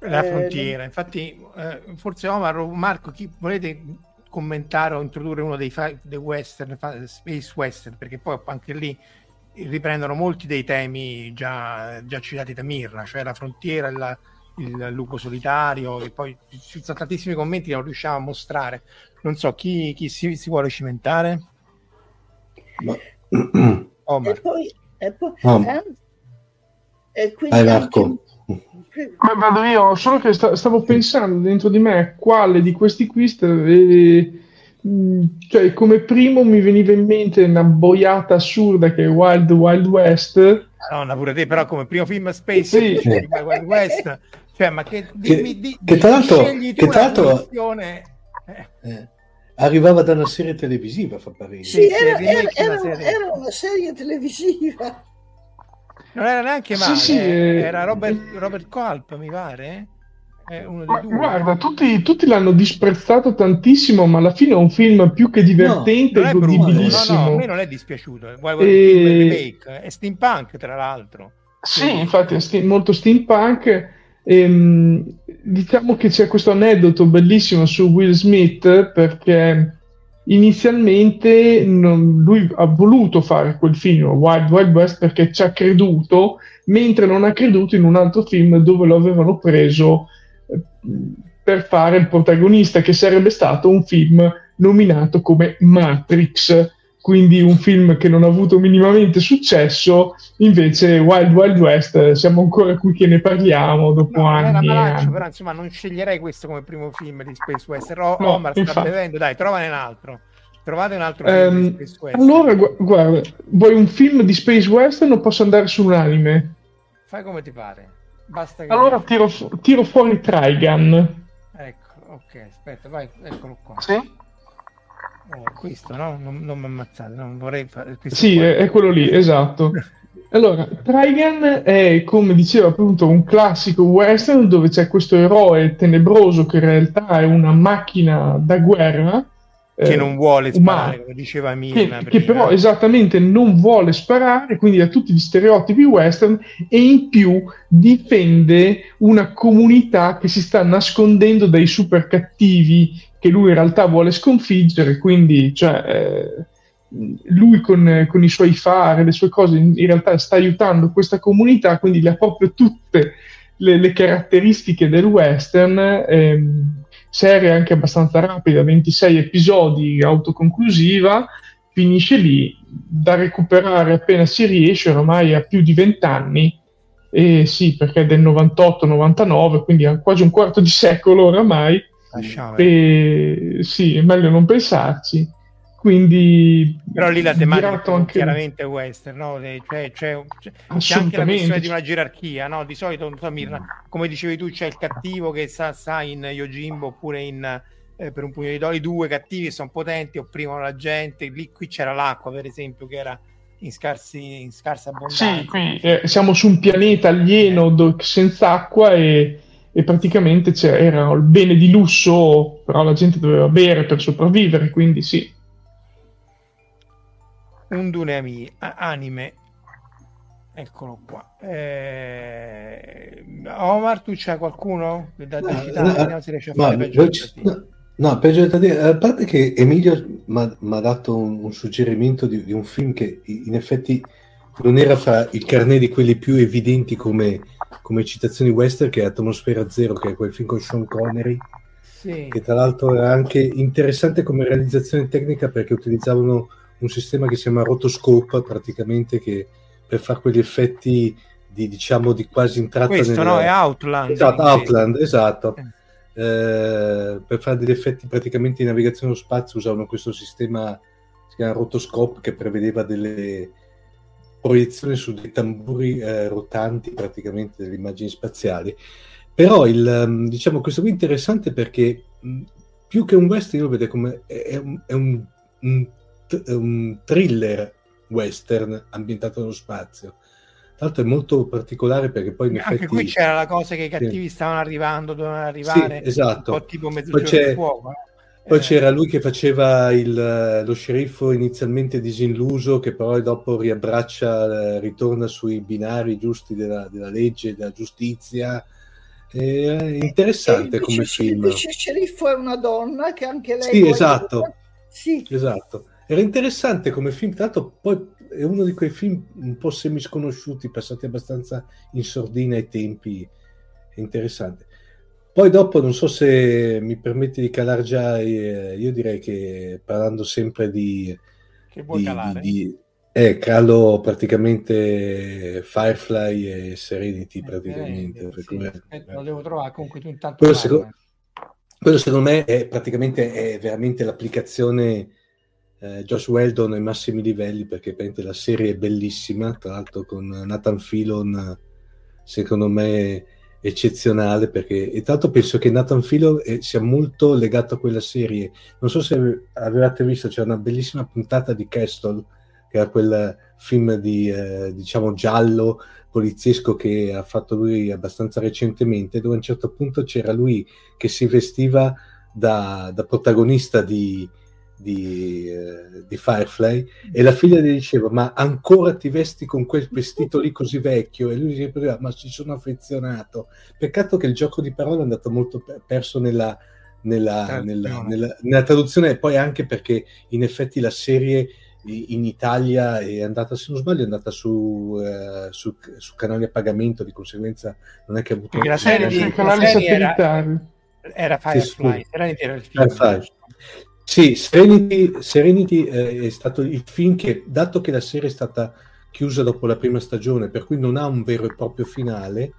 La eh, frontiera, eh, infatti, eh, forse Omar o Marco, chi volete commentare o introdurre uno dei, fa- dei western, fa- space western, perché poi anche lì riprendono molti dei temi già, già citati da Mirna, cioè la frontiera, la, il lupo solitario, e poi ci sono tantissimi commenti che non riusciamo a mostrare. Non so chi, chi si, si, vuole cimentare. Ma... (clears throat) Omar. E poi, e poi oh. eh? e quindi Marco. Ma vado io, solo che sta, stavo pensando dentro di me quale di questi quiz eh, cioè come primo mi veniva in mente una boiata assurda che è Wild Wild West Madonna pure te però come primo film space sì. Wild West cioè ma che dimmi, che, che tra l'altro, che tra l'altro eh, arrivava da una serie televisiva fa parere sì, era, era, era, era una serie televisiva non era neanche male, sì, sì, eh, era Robert, Robert Colp, mi pare. Ma, guarda, tutti, tutti, l'hanno disprezzato tantissimo, ma alla fine è un film più che divertente no, e godibilissimo. No, no, a me non è dispiaciuto. Guarda, e... È steampunk, tra l'altro. Sì, Quindi... infatti è sti- molto steampunk. Ehm, diciamo che c'è questo aneddoto bellissimo su Will Smith perché inizialmente non, lui ha voluto fare quel film Wild Wild West perché ci ha creduto, mentre non ha creduto in un altro film dove lo avevano preso eh, per fare il protagonista, che sarebbe stato un film nominato come Matrix, quindi un film che non ha avuto minimamente successo, invece Wild Wild West siamo ancora qui che ne parliamo dopo no, anni. Malaccio, anni. però insomma non sceglierei questo come primo film di Space West. O- no, Omar sta infatti. bevendo, dai, trovane un altro. Trovate un altro film um, di Space West. Allora, gu- guarda, vuoi un film di Space Western o posso andare su un anime? Fai come ti pare. Basta che... Allora tiro, fu- tiro fuori Trigun. Ecco, ok, aspetta, vai, eccolo qua. Sì? Oh, questo, no? Non, non mi ammazzate, non vorrei fare... Sì, è, è, quello lì, esatto. (laughs) Allora, Trigun è, come diceva appunto, un classico western dove c'è questo eroe tenebroso che in realtà è una macchina da guerra che non vuole sparare, come diceva Mina. Che, che, però esattamente non vuole sparare, quindi ha tutti gli stereotipi western e in più difende una comunità che si sta nascondendo dai super cattivi che lui in realtà vuole sconfiggere, quindi cioè, eh, lui con, con, i suoi fari, le sue cose, in, in, realtà sta aiutando questa comunità, quindi le ha proprio tutte le, le caratteristiche del western. Ehm, serie anche abbastanza rapida, 26 episodi, autoconclusiva, finisce lì, da recuperare appena si riesce, ormai ha più di 20 anni, e sì, perché è del 98-99, quindi ha quasi un quarto di secolo oramai, e sì, è meglio non pensarci. Quindi, però lì la tematica è anche... chiaramente western, no? cioè, cioè, c'è anche la questione di una gerarchia, no? di solito Mirna, come dicevi tu c'è il cattivo che sta, sta in Yojimbo oppure in, eh, per un pugno di dollari, due cattivi che sono potenti, opprimono la gente, lì qui c'era l'acqua per esempio che era in, scarsi, in scarsa abbondanza. Sì, qui eh, siamo su un pianeta alieno do- senza acqua e, e praticamente era il bene di lusso, però la gente doveva bere per sopravvivere, quindi sì. Un Dunemi anime. Eccolo qua. Eh... Omar tu c'hai qualcuno? Da, da citare no, si riesce a fare peggio no, no, peggio da dire a parte che Emilio mi ha dato un, un suggerimento di, di, un film che in effetti non era fra il carnet di quelli più evidenti come, come citazioni western che è Atmosfera Zero che è quel film con Sean Connery sì. che tra l'altro era anche interessante come realizzazione tecnica perché utilizzavano un sistema che si chiama rotoscope praticamente che per fare quegli effetti di diciamo di quasi entrata questo nella... no è Outland esatto. Outland esatto Eh. Eh, per fare degli effetti praticamente di navigazione nello spazio usavano questo sistema si chiama rotoscope che prevedeva delle proiezioni su dei tamburi eh, rotanti praticamente delle immagini spaziali però il, ehm, diciamo questo qui è interessante perché mh, più che un western lo vedo come è, un, è un- un un thriller western ambientato nello spazio tra l'altro è molto particolare perché poi in anche effetti qui c'era la cosa che i cattivi stavano arrivando dovevano arrivare Sì, esatto. un po' tipo Poi mezzogiorno c'è- di fuoco no? Poi Eh, c'era lui che faceva il- lo sceriffo inizialmente disilluso, che però dopo riabbraccia, eh, ritorna sui binari giusti della, della legge, della giustizia. È interessante come film. Il sceriffo è una donna che anche lei... Sì, esatto. Sì, Esatto. Era interessante come film, tra l'altro poi è uno di quei film un po' semisconosciuti, passati abbastanza in sordina ai tempi, è interessante. Poi dopo, non so se mi permetti di calare già, eh, io direi che parlando sempre di... che vuoi di, calare di- di- eh, calo praticamente Firefly e Serenity praticamente. Eh, sì, aspetta, lo devo trovare comunque tu intanto Quello secondo- quello secondo me è praticamente è veramente l'applicazione eh, Josh Weldon ai massimi livelli perché la serie è bellissima tra l'altro con Nathan Filon secondo me eccezionale perché e l'altro penso che Nathan Filon eh, sia molto legato a quella serie. Non so se ave- avevate visto c'è una bellissima puntata di Castle che era quel film di eh, diciamo giallo poliziesco che ha fatto lui abbastanza recentemente dove a un certo punto c'era lui che si vestiva da, da protagonista di, di, eh, di Firefly e la figlia gli diceva ma ancora ti vesti con quel vestito lì così vecchio e lui gli diceva ma ci sono affezionato peccato che il gioco di parole è andato molto per- perso nella, nella, Traduzione. nella, nella- nella traduzione e poi anche perché in effetti la serie in Italia è andata se non sbaglio è andata su, eh, su, su canali a pagamento di conseguenza non è che ha avuto Perché la un serie di- canali serie era- satellitari. era Sì, Firefly. Serenity era il film Firefly. Sì, Serenity, Serenity, eh, è stato il film che, dato che la serie è stata chiusa dopo la prima stagione, per cui non ha un vero e proprio finale,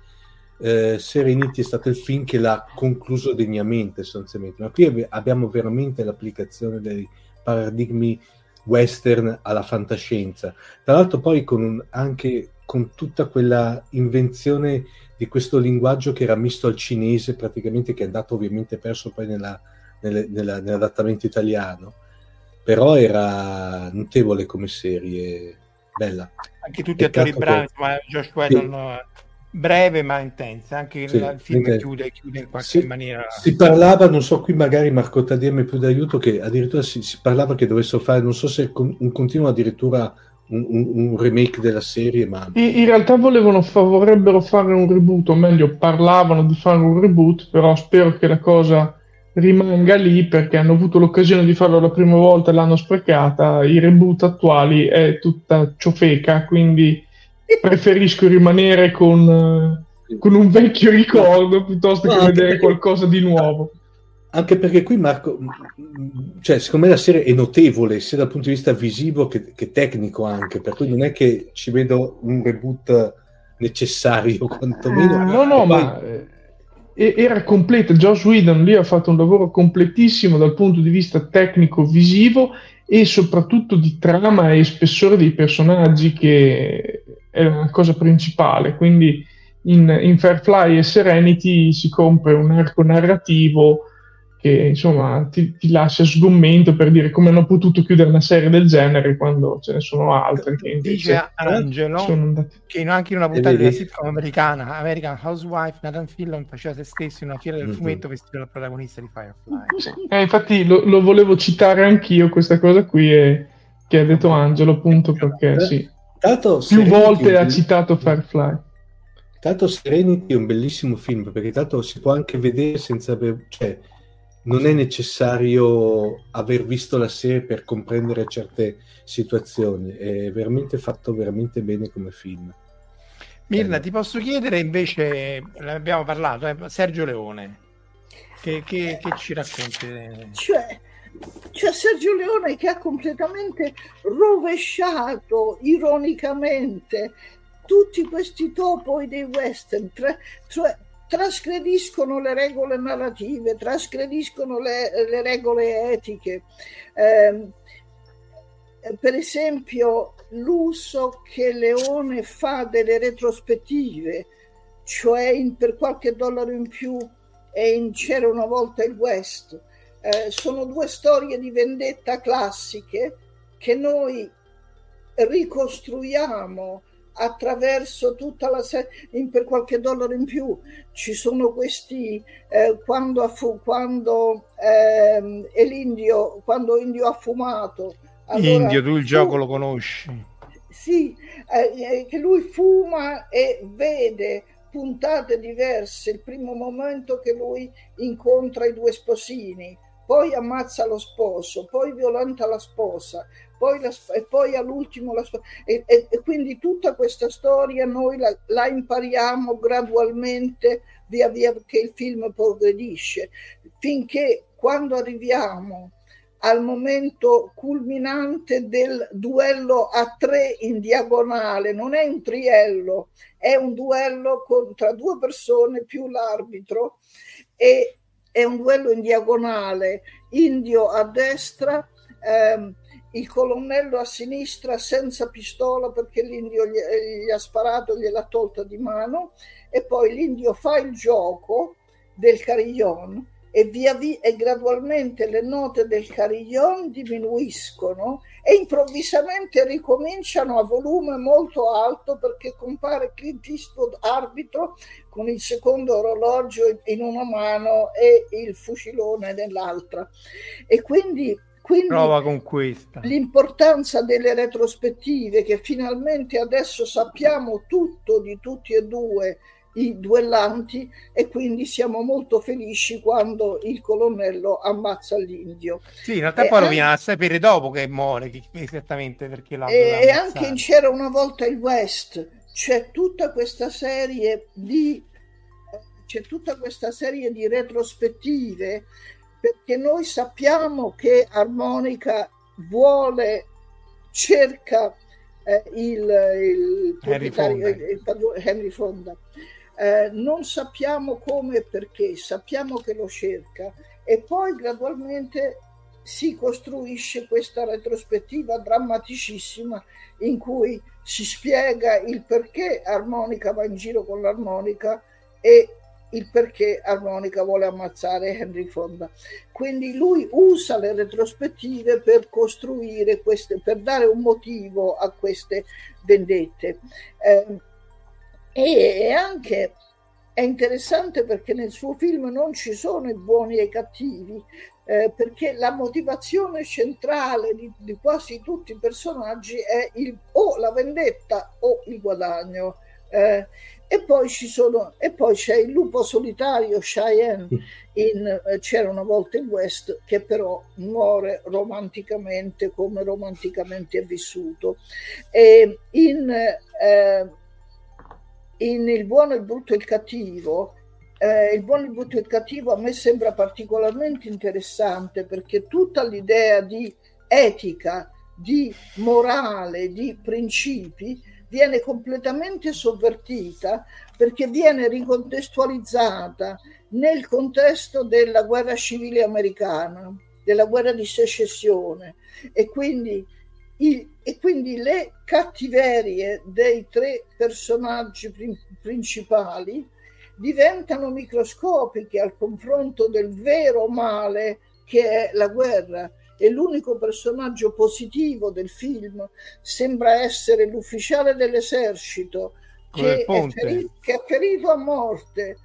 eh, Serenity è stato il film che l'ha concluso degnamente, sostanzialmente. Ma qui abbiamo veramente l'applicazione dei paradigmi western alla fantascienza. Tra l'altro poi con un- anche con tutta quella invenzione di questo linguaggio che era misto al cinese, praticamente che è andato ovviamente perso poi nella, nelle- nella- nell'adattamento italiano, però era notevole come serie, bella. anche tutti attori bravi che- insomma, Josh Whedon eh, breve ma intensa anche Sì, il film intensa. chiude, chiude in qualche Si- maniera Si parlava, non so, qui magari Marco Tadirmi più d'aiuto, che addirittura si, si parlava che dovessero fare, non so se con- un continuo addirittura un, un- remake della serie, ma In, in realtà volevano, fa- vorrebbero fare un reboot, o meglio, parlavano di fare un reboot, però spero che la cosa rimanga lì perché hanno avuto l'occasione di farlo la prima volta e l'hanno sprecata. I reboot attuali è tutta ciofeca, quindi preferisco rimanere con, eh, con un vecchio ricordo piuttosto No, che vedere perché- qualcosa di nuovo. Anche perché qui Marco, mh, cioè, secondo me la serie è notevole sia dal punto di vista visivo che, che tecnico anche, per cui non è che ci vedo un reboot necessario (laughs) quantomeno. Ah, no, no, poi- ma eh, e- era completa. Joss Whedon lì ha fatto un lavoro completissimo dal punto di vista tecnico-visivo e soprattutto di trama e spessore dei personaggi, che è la cosa principale. Quindi in, in Firefly e Serenity si compre un arco narrativo che insomma ti, ti lascia sgomento per dire come hanno potuto chiudere una serie del genere quando ce ne sono altre che invece dice Angelo sono andate. che anche in una puntata della sitcom americana American Housewife Nathan Fillon faceva se stesso in una fiera del Mhm. fumetto vestito da protagonista di Firefly Eh, infatti lo, lo volevo citare anch'io questa cosa qui e, che ha detto Angelo appunto perché sì, l'altro, più volte ha citato Firefly. L'altro Serenity è un bellissimo film perché tanto si può anche vedere senza aver, cioè, non è necessario aver visto la serie per comprendere certe situazioni, è veramente fatto veramente bene come film. Mirna Bello. ti posso chiedere invece abbiamo parlato eh, Sergio Leone Che, che, che ci racconti? Cioè, c'è Sergio Leone che ha completamente rovesciato ironicamente tutti questi topoi dei western, tra, cioè trasgrediscono le regole narrative, trasgrediscono le, le regole etiche. Eh, per esempio, l'uso che Leone fa delle retrospettive, cioè in, per qualche dollaro in più e in C'era una volta il West, eh, sono due storie di vendetta classiche che noi ricostruiamo attraverso tutta la serie per qualche dollaro in più. Ci sono questi eh, quando, affu- quando eh, è l'indio quando Indio ha fumato allora, Indio tu il gioco lo conosci? Sì eh, che lui fuma e vede puntate diverse il primo momento che lui incontra i due sposini poi ammazza lo sposo, poi violenta la sposa, poi la, e poi all'ultimo la sposa. E, e, e, quindi tutta questa storia noi la, la, impariamo gradualmente via via che il film progredisce, finché quando arriviamo al momento culminante del duello a tre in diagonale, non è un triello, è un duello con, tra due persone più l'arbitro e è un duello in diagonale, Indio a destra, ehm, il colonnello a sinistra senza pistola perché l'Indio gli, gli ha sparato, gliel'ha tolta di mano e poi l'Indio fa il gioco del carillon e via via e gradualmente le note del carillon diminuiscono e improvvisamente ricominciano a volume molto alto perché compare Clint Eastwood arbitro con il secondo orologio in una mano e il fucilone nell'altra. E quindi quindi Prova con questa. l'importanza delle retrospettive che finalmente adesso sappiamo tutto di tutti e due i duellanti e quindi siamo molto felici quando il colonnello ammazza l'indio. Sì, in realtà e poi lo viene a sapere dopo che muore, esattamente perché l'ha E, e anche in C'era una volta il West, c'è tutta questa serie di c'è tutta questa serie di retrospettive perché noi sappiamo che Armonica vuole cerca eh, il, il Henry Fonda. Il, il, Henry Fonda eh, non sappiamo come e perché, sappiamo che lo cerca e poi gradualmente si costruisce questa retrospettiva drammaticissima in cui si spiega il perché Armonica va in giro con l'armonica e il perché Armonica vuole ammazzare Henry Fonda. Quindi lui usa le retrospettive per costruire queste, per dare un motivo a queste vendette. Eh, e anche è interessante perché nel suo film non ci sono i buoni e i cattivi, eh, perché la motivazione centrale di, di, quasi tutti i personaggi è il, o la vendetta o il guadagno. Eh, e, poi ci sono, e poi c'è il lupo solitario Cheyenne in eh, C'era una volta il West che però muore romanticamente come romanticamente è vissuto. E in eh, in Il buono, il brutto e il cattivo, eh, il buono, il brutto e il cattivo a me sembra particolarmente interessante perché tutta l'idea di etica, di morale, di principi viene completamente sovvertita perché viene ricontestualizzata nel contesto della guerra civile americana, della guerra di secessione. E quindi il, e quindi le cattiverie dei tre personaggi principali diventano microscopiche al confronto del vero male che è la guerra e l'unico personaggio positivo del film sembra essere l'ufficiale dell'esercito che è, ferito, che è ferito a morte,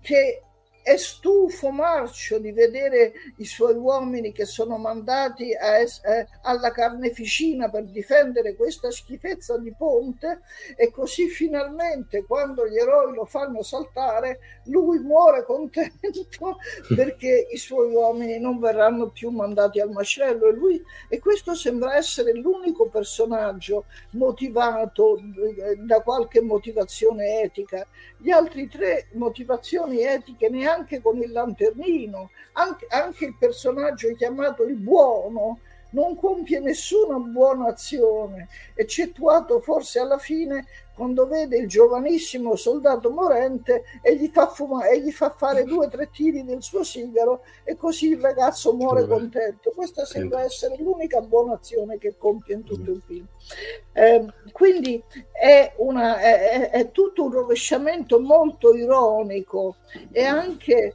che è stufo Marcio di vedere i suoi uomini che sono mandati es- eh, alla carneficina per difendere questa schifezza di ponte e così finalmente quando gli eroi lo fanno saltare lui muore contento (laughs) perché i suoi uomini non verranno più mandati al macello. E, lui, e questo sembra essere l'unico personaggio motivato eh, da qualche motivazione etica gli altri tre motivazioni etiche ne anche con il lanternino, anche, anche il personaggio chiamato il buono non compie nessuna buona azione, eccettuato forse alla fine quando vede il giovanissimo soldato morente e gli fa, fuma- e gli fa fare (laughs) due o tre tiri del suo sigaro e così il ragazzo muore contento. Questa sembra essere l'unica buona azione che compie in tutto il film. Eh, quindi è, una, è, è, tutto un rovesciamento molto ironico e anche,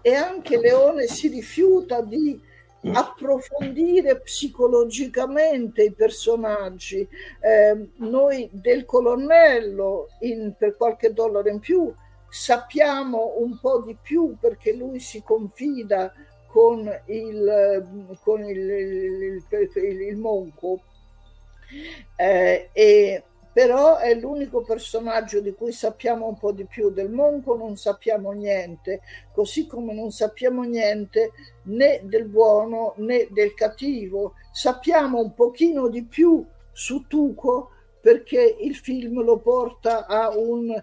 e anche Leone si rifiuta di approfondire psicologicamente i personaggi. Eh, noi del colonnello, in, per qualche dollaro in più, sappiamo un po' di più perché lui si confida con il, con il, il, il, il monco. Eh, e però è l'unico personaggio di cui sappiamo un po' di più del Monco, non sappiamo niente, così come non sappiamo niente né del buono né del cattivo. Sappiamo un pochino di più su Tuco perché il film lo porta a un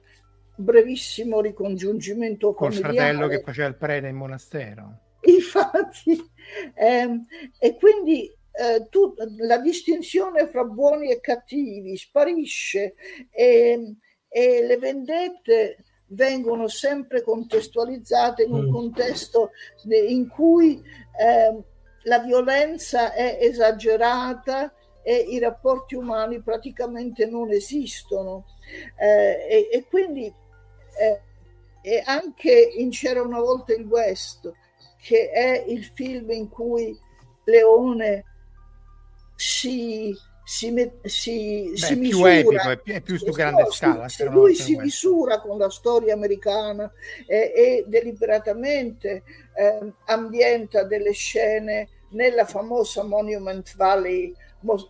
brevissimo ricongiungimento con il fratello che faceva il prete in monastero. Infatti, (laughs) ehm, e quindi eh, tu, la distinzione fra buoni e cattivi sparisce e, e le vendette vengono sempre contestualizzate in un mm. contesto in cui eh, la violenza è esagerata e i rapporti umani praticamente non esistono. Eh, e, e, quindi eh, e anche in C'era una volta il West, che è il film in cui Leone si, si, si, Beh, si misura. Più epico, è più, è più su grande no, scala. Se lui si misura con la storia americana eh, e deliberatamente eh, ambienta delle scene nella famosa Monument Valley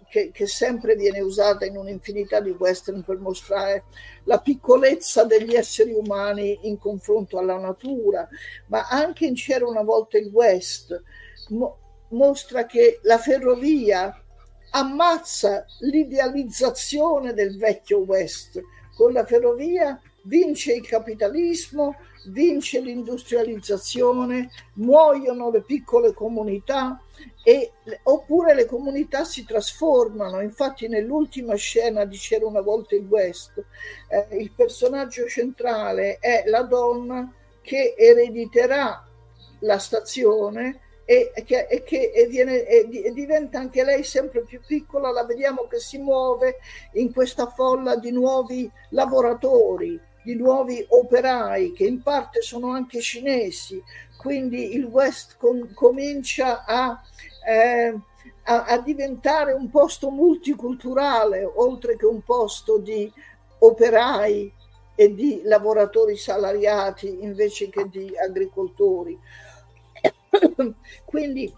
che, che, sempre viene usata in un'infinità di western per mostrare la piccolezza degli esseri umani in confronto alla natura, ma anche in C'era una volta il West mo- mostra che la ferrovia ammazza l'idealizzazione del vecchio West. Con la ferrovia vince il capitalismo, vince l'industrializzazione, muoiono le piccole comunità e, oppure le comunità si trasformano. Infatti nell'ultima scena di C'era una volta il West, eh, il personaggio centrale è la donna che erediterà la stazione e, che, e che viene, e diventa anche lei sempre più piccola, la vediamo che si muove in questa folla di nuovi lavoratori, di nuovi operai che in parte sono anche cinesi, quindi il West com- comincia a, eh, a, a diventare un posto multiculturale oltre che un posto di operai e di lavoratori salariati invece che di agricoltori. (coughs) Quindi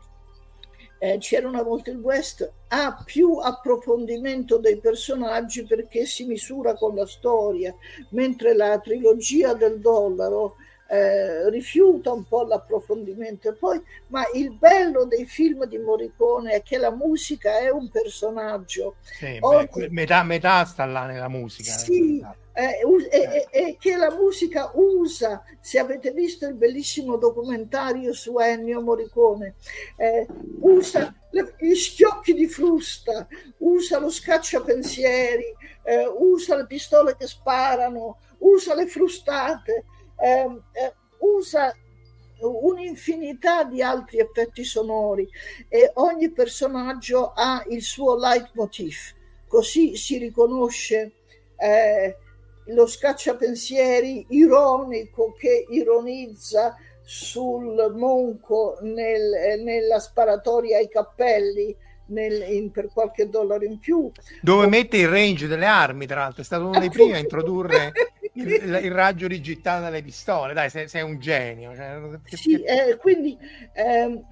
eh, c'era una volta il West, ha più approfondimento dei personaggi perché si misura con la storia, mentre la trilogia del dollaro eh, rifiuta un po' l'approfondimento. Poi, ma il bello dei film di Morricone è che la musica è un personaggio. Sì, Oggi, beh, metà, metà sta là nella musica. Sì, eh, e, e, che la musica usa, se avete visto il bellissimo documentario su Ennio Morricone, eh, usa le, gli schiocchi di frusta, usa lo scacciapensieri, eh, usa le pistole che sparano, usa le frustate, ehm, eh, usa un'infinità di altri effetti sonori e ogni personaggio ha il suo leitmotiv, così si riconosce eh, lo scacciapensieri ironico che ironizza sul monco nel, nella sparatoria ai cappelli nel, in, per qualche dollaro in più. Dove o... mette il range delle armi, tra l'altro, è stato uno dei primi a introdurre (laughs) il, il, raggio rigittato dalle pistole. Dai, sei, sei un genio. Cioè... Sì, eh, quindi eh,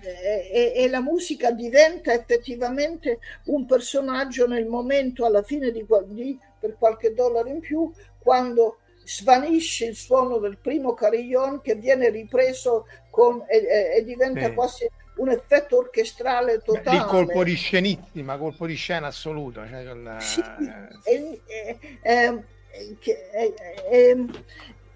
e, e, la musica diventa effettivamente un personaggio nel momento alla fine di, di per qualche dollaro in più quando svanisce il suono del primo carillon che viene ripreso con, e, e diventa sì. quasi un effetto orchestrale totale. Beh, colpo di scenissima, colpo di scena assoluto. Cioè con, sì, eh,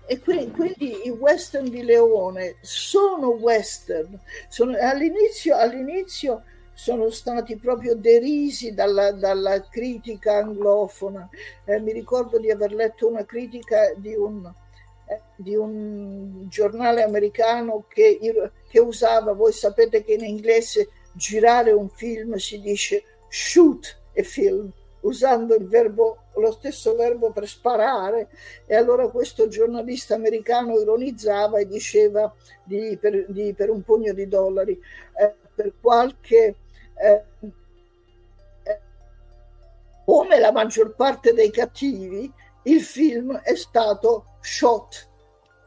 e quindi, quindi, i western di Leone sono western. Sono, all'inizio, all'inizio, sono stati proprio derisi dalla, dalla critica anglofona. Eh, mi ricordo di aver letto una critica di un, eh, di un giornale americano che, che usava, voi sapete che in inglese girare un film si dice shoot a film usando verbo, lo stesso verbo per sparare e allora questo giornalista americano ironizzava e diceva di, per, di, per, un pugno di dollari eh, per qualche eh, eh, come la maggior parte dei cattivi il film è stato shot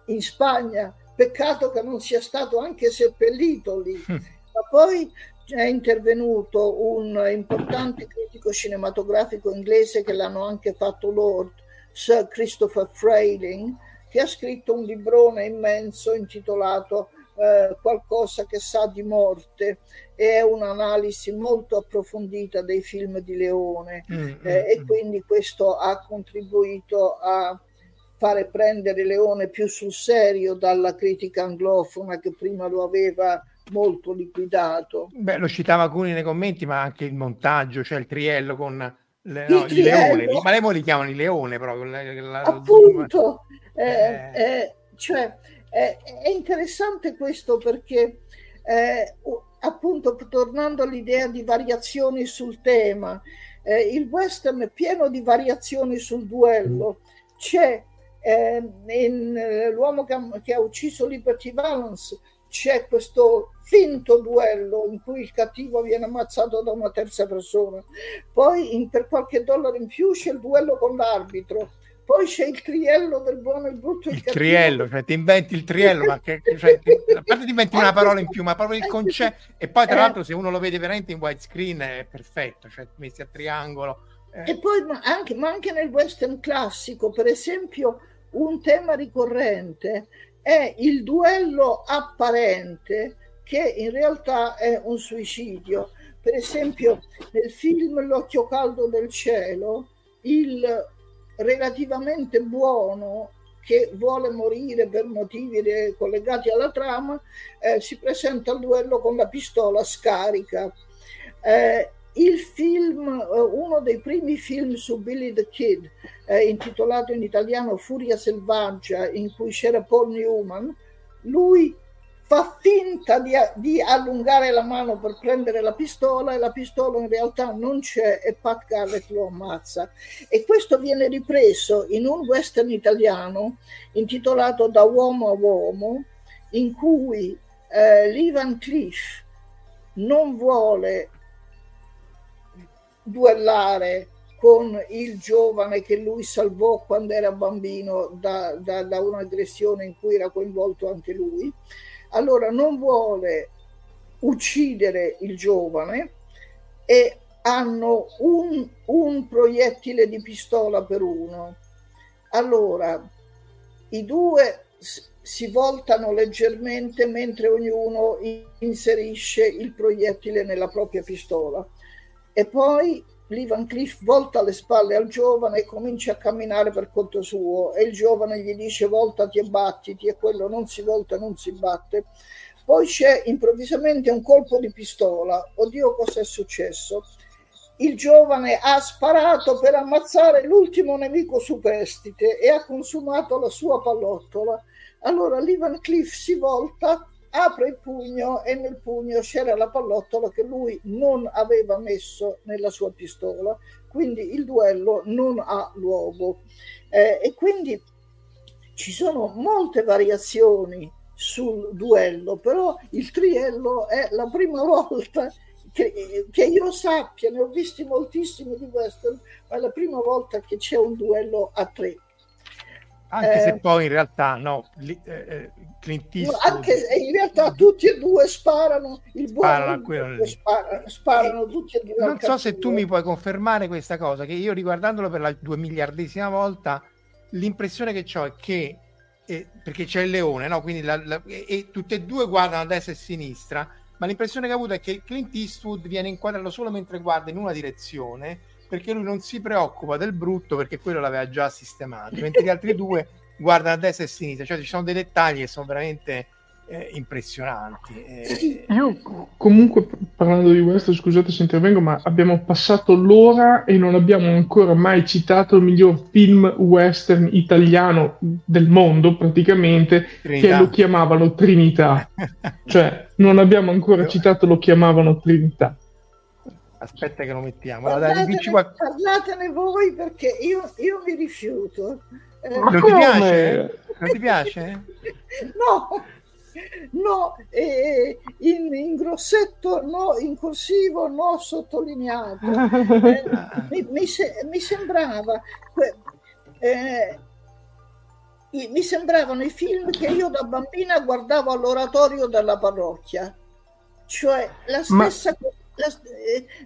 in Spagna peccato che non sia stato anche seppellito lì hm. ma poi è intervenuto un importante critico cinematografico inglese che l'hanno anche fatto Lord, Sir Christopher Frayling, che ha scritto un librone immenso intitolato eh, Qualcosa che sa di morte è un'analisi molto approfondita dei film di Leone mm, mm eh, mm, e quindi questo ha contribuito a fare prendere Leone più sul serio dalla critica anglofona che prima lo aveva molto liquidato. Beh, lo citava alcuni nei commenti, ma anche il montaggio, cioè il triello con le, no, il, il leone, ma lei li chiamano i leone proprio. La, la, Appunto, eh, eh. Eh, è interessante questo perché eh, appunto tornando all'idea di variazioni sul tema, eh, il western è pieno di variazioni sul duello. C'è eh, in, l'uomo che ha, che ha ucciso Liberty Valance c'è questo finto duello in cui il cattivo viene ammazzato da una terza persona, poi in, per qualche dollaro in più c'è il duello con l'arbitro, poi c'è il triello del buono, il brutto e il, il triello, cioè ti inventi il triello, ma che, cioè, a parte ti inventi una parola in più, ma proprio il concetto, e poi tra l'altro se uno lo vede veramente in widescreen è perfetto, cioè messi a triangolo. Eh. E poi ma anche, ma anche nel western classico, per esempio, un tema ricorrente è il duello apparente che in realtà è un suicidio. Per esempio, nel film L'occhio caldo del cielo, il relativamente buono che vuole morire per motivi collegati alla trama, eh, si presenta al duello con la pistola scarica. Eh, il film, eh, uno dei primi film su Billy the Kid, eh, intitolato in italiano Furia selvaggia, in cui c'era Paul Newman, lui fa finta di, di, allungare la mano per prendere la pistola e la pistola in realtà non c'è e Pat Garrett lo ammazza. E questo viene ripreso in un western italiano intitolato Da uomo a uomo, in cui eh, Lee Van Cleef non vuole duellare con il giovane che lui salvò quando era bambino da, da, da un'aggressione in cui era coinvolto anche lui. Allora non vuole uccidere il giovane e hanno un, un proiettile di pistola per uno. Allora i due si voltano leggermente mentre ognuno inserisce il proiettile nella propria pistola e poi Lee Van Cliff volta le spalle al giovane e comincia a camminare per conto suo e il giovane gli dice voltati e battiti e quello non si volta e non si batte. Poi c'è improvvisamente un colpo di pistola. Oddio, cosa è successo? Il giovane ha sparato per ammazzare l'ultimo nemico superstite e ha consumato la sua pallottola. Allora Lee Van Cliff si volta apre il pugno e nel pugno c'era la pallottola che lui non aveva messo nella sua pistola, quindi il duello non ha luogo. Eh, e quindi ci sono molte variazioni sul duello, però il triello è la prima (laughs) volta che, che, io sappia, ne ho visti moltissimi di western, ma è la prima volta che c'è un duello a tre. Anche eh, se poi in realtà no, li, eh, eh Clint Eastwood... Anche in realtà tutti e due sparano, il buono sparano, sparano, sparano tutti e due. Non so se tu mi puoi confermare questa cosa, che io riguardandolo per la due miliardesima volta, l'impressione che ho è che, eh, perché c'è il leone, no? quindi la, la, e, e tutte e due guardano a destra e a sinistra, ma l'impressione che ho avuto è che Clint Eastwood viene inquadrato solo mentre guarda in una direzione perché lui non si preoccupa del brutto perché quello l'aveva già sistemato, mentre gli altri due guardano a destra e a sinistra, cioè ci sono dei dettagli che sono veramente eh, impressionanti. Eh, Io comunque parlando di questo, scusate se intervengo, ma abbiamo passato l'ora e non abbiamo ancora mai citato il miglior film western italiano del mondo, praticamente, Trinità. che lo chiamavano Trinità. (laughs) cioè, non abbiamo ancora citato lo chiamavano Trinità. Aspetta che lo mettiamo. Parlatene, allora, parlatene voi perché io, io mi rifiuto. Eh, non, ti piace? non ti piace? (laughs) no no, eh, in, in, grossetto, no, in corsivo, no, sottolineato. Eh, (laughs) mi, mi, se, mi, sembrava, eh, mi sembravano i film che io da bambina guardavo all'oratorio della parrocchia, cioè la stessa... Ma... Eh,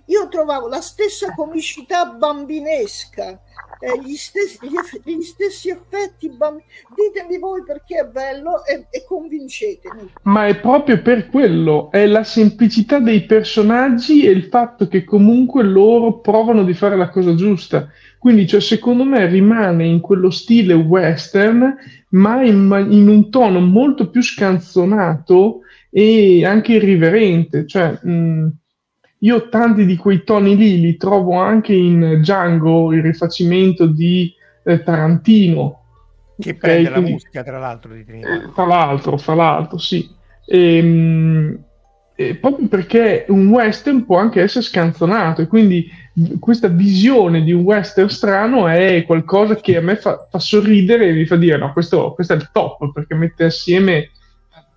io trovavo la stessa comicità bambinesca eh, gli, stessi, gli, gli, stessi, effetti. Ditemi voi perché è bello e, e, convincetemi. Ma è proprio per quello, è la semplicità dei personaggi e il fatto che comunque loro provano di fare la cosa giusta. Quindi, cioè, secondo me, rimane in quello stile western, ma in, in un tono molto più scanzonato e anche irriverente. Cioè, mh, io tanti di quei toni lì li trovo anche in Django, il rifacimento di eh, Tarantino. Che prende okay, la musica, tra l'altro, di Trinità. Eh, tra l'altro, tra l'altro, sì. E, ehm, e proprio perché un western può anche essere scanzonato e quindi questa visione di un western strano è qualcosa che a me fa, fa sorridere e mi fa dire no, questo, questo, è il top perché mette assieme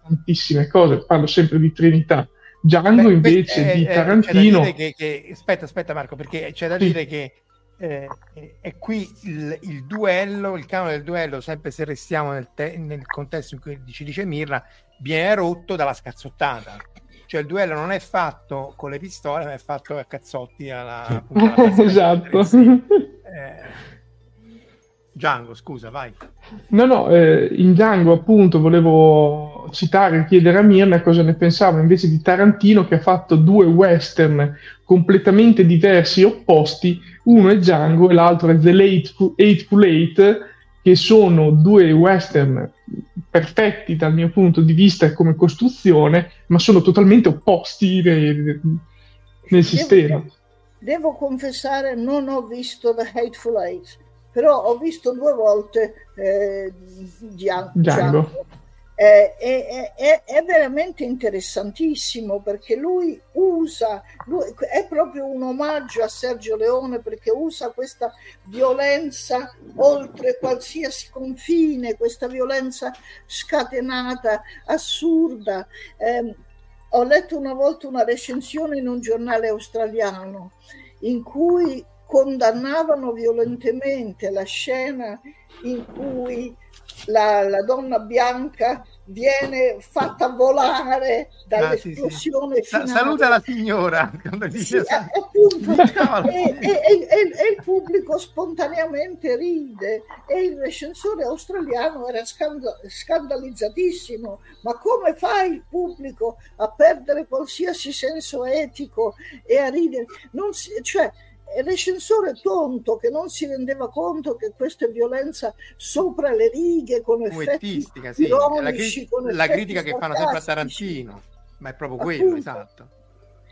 tantissime cose, parlo sempre di Trinità Django Beh, invece eh, di Tarantino... Che, che... Aspetta, aspetta Marco, perché c'è da sì. dire che eh, è qui il, il, duello, il canone del duello, sempre se restiamo nel, te- nel contesto in cui ci dice Mirna, viene rotto dalla scazzottata. Cioè il duello non è fatto con le pistole, ma è fatto a cazzotti alla... Appunto, alla (laughs) esatto. (laughs) Eh, Django, scusa, vai. No, no, eh, in Django appunto volevo citare e chiedere a Mirna cosa ne pensava invece di Tarantino che ha fatto due western completamente diversi e opposti, uno è Django e l'altro è The Late Eightful Eight, che sono due western perfetti dal mio punto di vista come costruzione, ma sono totalmente opposti nel, nel sistema. Devo, devo confessare, non ho visto The Hateful Eight però ho visto due volte eh, Django. Django. Eh, è, è, è, veramente interessantissimo perché lui usa, lui, è proprio un omaggio a Sergio Leone perché usa questa violenza oltre qualsiasi confine, questa violenza scatenata, assurda. Eh, ho letto una volta una recensione in un giornale australiano in cui condannavano violentemente la scena in cui la, la donna bianca viene fatta volare dall'esplosione ah, sì, sì. Saluta la signora sì, appunto, (laughs) e, e, e, e, il pubblico spontaneamente ride e il recensore australiano era scand- scandalizzatissimo. Ma come fa il pubblico a perdere qualsiasi senso etico e a ridere? Non si, cioè, recensore tonto che non si rendeva conto che questa è violenza sopra le righe con effetti sì. ironici, la, con la critica che fanno sempre a Tarantino ma è proprio Appunto. quello esatto.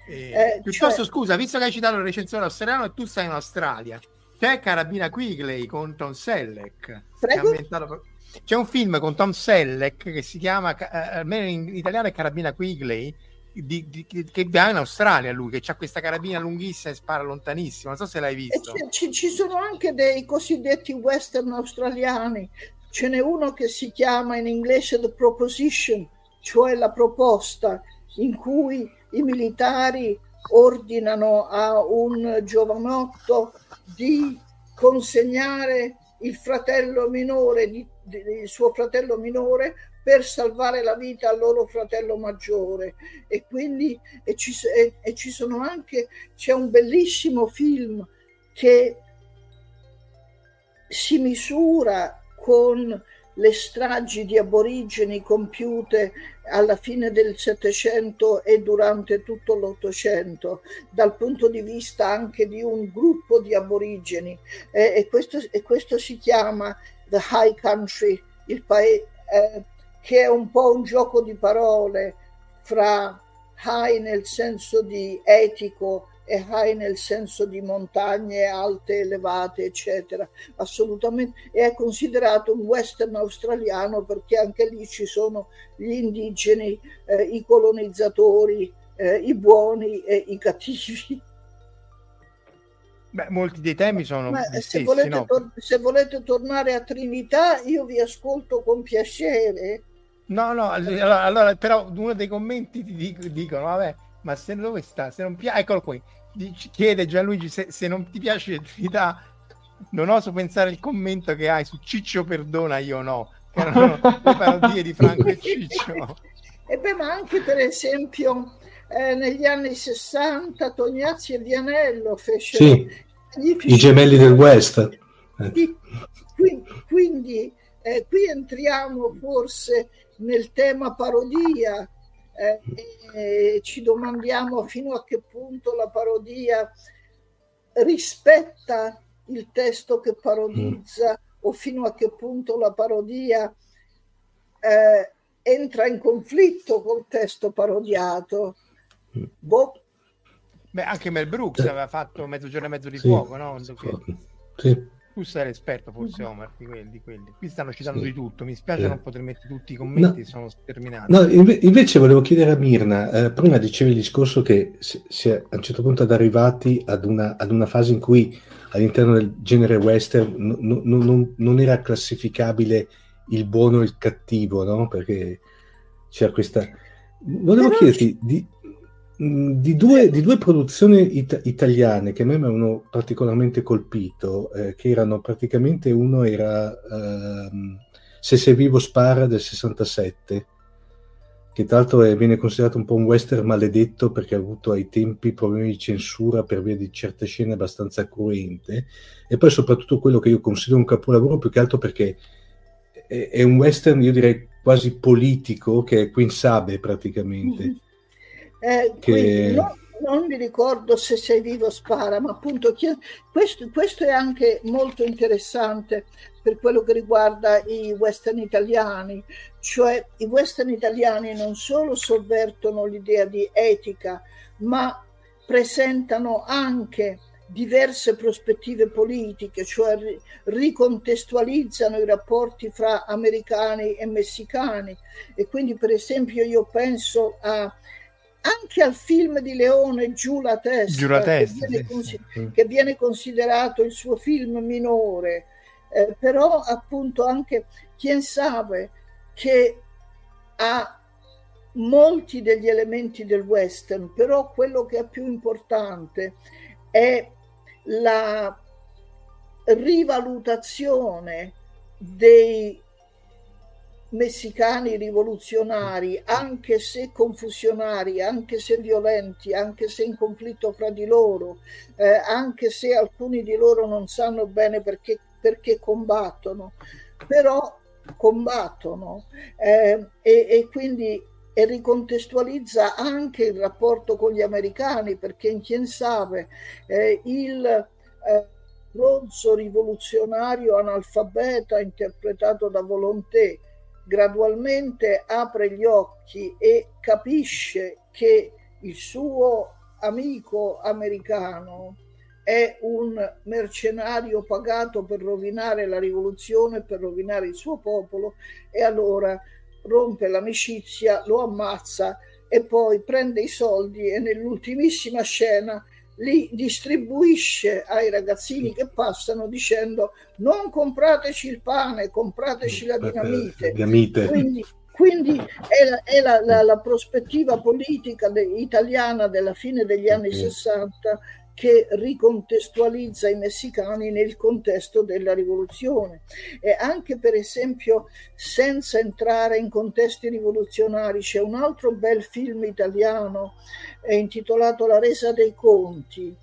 E, eh, piuttosto cioè... scusa visto che hai citato il recensore australiano e tu stai in Australia. C'è Carabina Quigley con Tom Selleck. C'è un film con Tom Selleck che si chiama eh, almeno in italiano è Carabina Quigley di, di, che va in Australia lui che ha questa carabina lunghissima e spara lontanissimo. Non so se l'hai visto. ci, ci, sono anche dei cosiddetti western australiani. Ce n'è uno che si chiama in inglese The Proposition cioè la proposta in cui i militari ordinano a un giovanotto di consegnare il fratello minore di, di, il suo fratello minore per salvare la vita al loro fratello maggiore e quindi e ci, e, e ci sono anche c'è un bellissimo film che si misura con le stragi di aborigeni compiute alla fine del Settecento e durante tutto l'Ottocento, dal punto di vista anche di un gruppo di aborigeni. E, e, questo, e questo si chiama The High Country il paese, eh, che è un po' un gioco di parole fra high nel senso di etico e high nel senso di montagne alte, elevate, eccetera. Assolutamente. E è considerato un western australiano perché anche lì ci sono gli indigeni, eh, i colonizzatori, eh, i buoni e i cattivi. Beh, molti dei temi sono Ma se, stessi, volete no? tor- se volete tornare a Trinità, io vi ascolto con piacere. No, no, allora, allora, però uno dei commenti ti dic- dicono, vabbè, ma se dove sta? Se non piace, eccolo qui, Dic- chiede Gianluigi se, se non ti piace Trinità, non oso pensare il commento che hai su Ciccio Perdona, io no, che erano le parodie di Franco e Ciccio. E beh, ma anche per esempio eh, negli anni 60 Tognazzi e Vianello fecero Sì, i gemelli del West. Eh, Qui- qui- quindi eh, qui entriamo forse nel tema parodia eh, e ci domandiamo fino a che punto la parodia rispetta il testo che parodizza o fino a che punto la parodia eh, entra in conflitto col testo parodiato. Boh, Beh, anche Mel Brooks aveva fatto Mezzogiorno e mezzo di Sì. fuoco, no? Sì. Tu sei l'esperto forse, Omar, di quelli. Di quelli. Qui stanno citando Sì. di tutto, mi spiace Sì. non poter mettere tutti i commenti, sono sterminati. No, inve- invece volevo chiedere a Mirna, eh, prima dicevi il discorso che si, è a un certo punto ad arrivati ad una, ad una fase in cui all'interno del genere western no- no- no- non, non era classificabile il buono e il cattivo, no? Perché c'era questa... Volevo Però- chiederti di, di due, di due produzioni ita- italiane che a me mi avevano particolarmente colpito, eh, che erano praticamente uno era ehm, Se sei vivo spara del 67, che tra l'altro è- viene considerato un po' un western maledetto perché ha avuto ai tempi problemi di censura per via di certe scene abbastanza cruente, e poi soprattutto quello che io considero un capolavoro più che altro perché è, è un western, io direi quasi politico, che è Queen Sabe praticamente. Eh, Che- quindi no- non mi ricordo se sei vivo spara, ma appunto questo, questo è anche molto interessante per quello che riguarda i western italiani, cioè i western italiani non solo sovvertono l'idea di etica, ma presentano anche diverse prospettive politiche, cioè ri- ricontestualizzano i rapporti fra americani e messicani. E quindi per esempio io penso a anche al film di Leone Giù la testa, Giù la che, testa, viene sì, consi- sì. che viene considerato il suo film minore, eh, però appunto anche Chien Sabe che ha molti degli elementi del western, però quello che è più importante è la rivalutazione dei messicani rivoluzionari, anche se confusionari, anche se violenti, anche se in conflitto fra di loro, eh, anche se alcuni di loro non sanno bene perché, perché combattono, però combattono eh, e, e quindi e ricontestualizza anche il rapporto con gli americani perché in Chien Sabe eh, il eh, rozzo rivoluzionario analfabeta interpretato da Volonté gradualmente apre gli occhi e capisce che il suo amico americano è un mercenario pagato per rovinare la rivoluzione, per rovinare il suo popolo e allora rompe l'amicizia, lo ammazza e poi prende i soldi e nell'ultimissima scena li distribuisce ai ragazzini che passano dicendo non comprateci il pane, comprateci la dinamite. Dinamite. Quindi, quindi è, la, è la, la, la prospettiva politica de- italiana della fine degli anni Ok. 60 che ricontestualizza i messicani nel contesto della rivoluzione. E anche per esempio senza entrare in contesti rivoluzionari c'è un altro bel film italiano intitolato La resa dei conti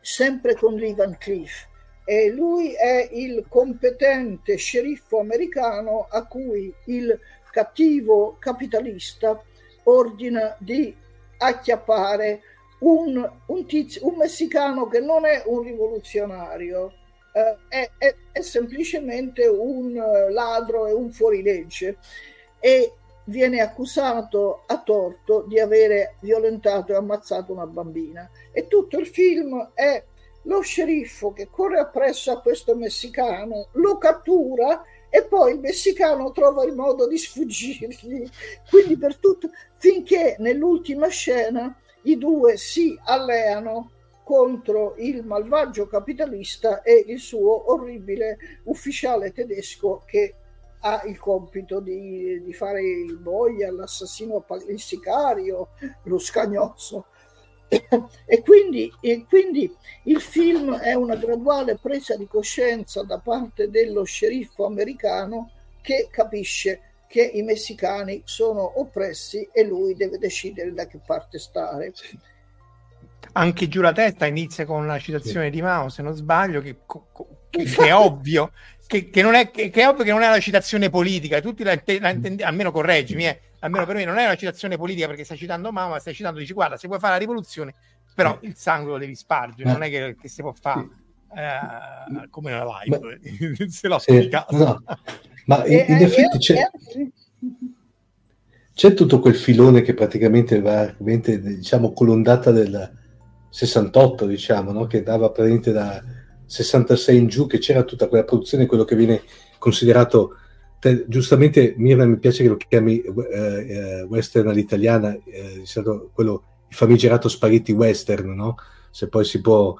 sempre con Lee Van Cleef e lui è il competente sceriffo americano a cui il cattivo capitalista ordina di acchiappare un, un, tizio, un messicano che non è un rivoluzionario, eh, è, è, è, semplicemente un eh, ladro e un fuorilegge e viene accusato a torto di avere violentato e ammazzato una bambina. E tutto il film è lo sceriffo che corre appresso a questo messicano, lo cattura e poi il messicano trova il modo di sfuggirgli. Quindi per tutto, finché nell'ultima scena i due si alleano contro il malvagio capitalista e il suo orribile ufficiale tedesco che ha il compito di, di fare il boia, l'assassino, il sicario, lo scagnozzo. (coughs) E quindi, e quindi, il film è una graduale presa di coscienza da parte dello sceriffo americano che capisce che i messicani sono oppressi e lui deve decidere da che parte stare. Anche giù la testa inizia con una citazione sì. di Mao, se non sbaglio, che, che, che è ovvio che, che, non è, che, che, è ovvio che non è una citazione politica, tutti la, la intende, almeno correggimi, eh, almeno per me non è una citazione politica perché stai citando Mao, ma stai citando, dici guarda, se vuoi fare la rivoluzione, però eh. il sangue lo devi spargere, eh. non è che, che si può fare eh, come una live, (laughs) se l'ho sì, no. Ma in, in effetti c'è, c'è, tutto quel filone che praticamente va diciamo colondata del 68, diciamo, no? che dava praticamente da 66 in giù, che c'era tutta quella produzione, quello che viene considerato, te, giustamente Mirna mi piace che lo chiami eh, eh, western all'italiana, eh, quello, il famigerato spaghetti western, no? Se poi si può,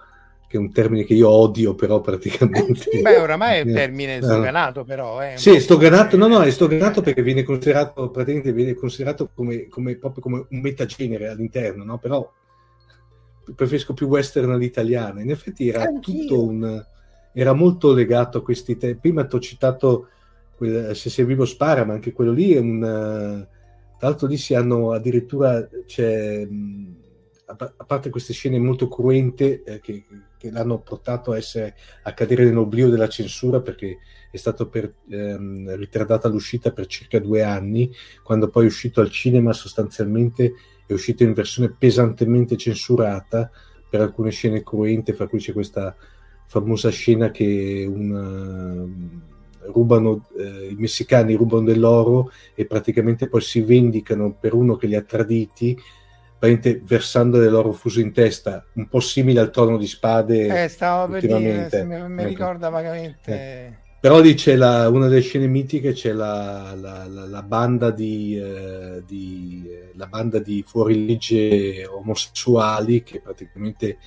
che è un termine che io odio, però praticamente... Beh, oramai è un (laughs) termine stoganato, però. Eh, sì, stoganato, no, no, è stoganato perché viene considerato, praticamente viene considerato come, come, proprio come un metagenere all'interno, no? Però preferisco più western all'italiana. In effetti era Anch'io. tutto un... era molto legato a questi temi. Prima ti ho citato quel, Se sei vivo spara, ma anche quello lì è un... Tra l'altro lì si hanno addirittura... C'è, a parte queste scene molto cruente eh, che, che, l'hanno portato a, essere, a cadere nell'oblio della censura perché è stato per, ehm, ritardata l'uscita per circa due anni, quando poi è uscito al cinema sostanzialmente è uscito in versione pesantemente censurata per alcune scene cruente, fra cui c'è questa famosa scena che una, eh, rubano, eh, i messicani rubano dell'oro e praticamente poi si vendicano per uno che li ha traditi versando dell'oro fuso in testa, un po' simile al trono di spade. Eh, stavo per dire, mi, mi ecco. ricorda vagamente. Eh. Però lì c'è la, una delle scene mitiche, c'è la, la, la banda, di, eh, di, eh, la banda di fuorilegge omosessuali che praticamente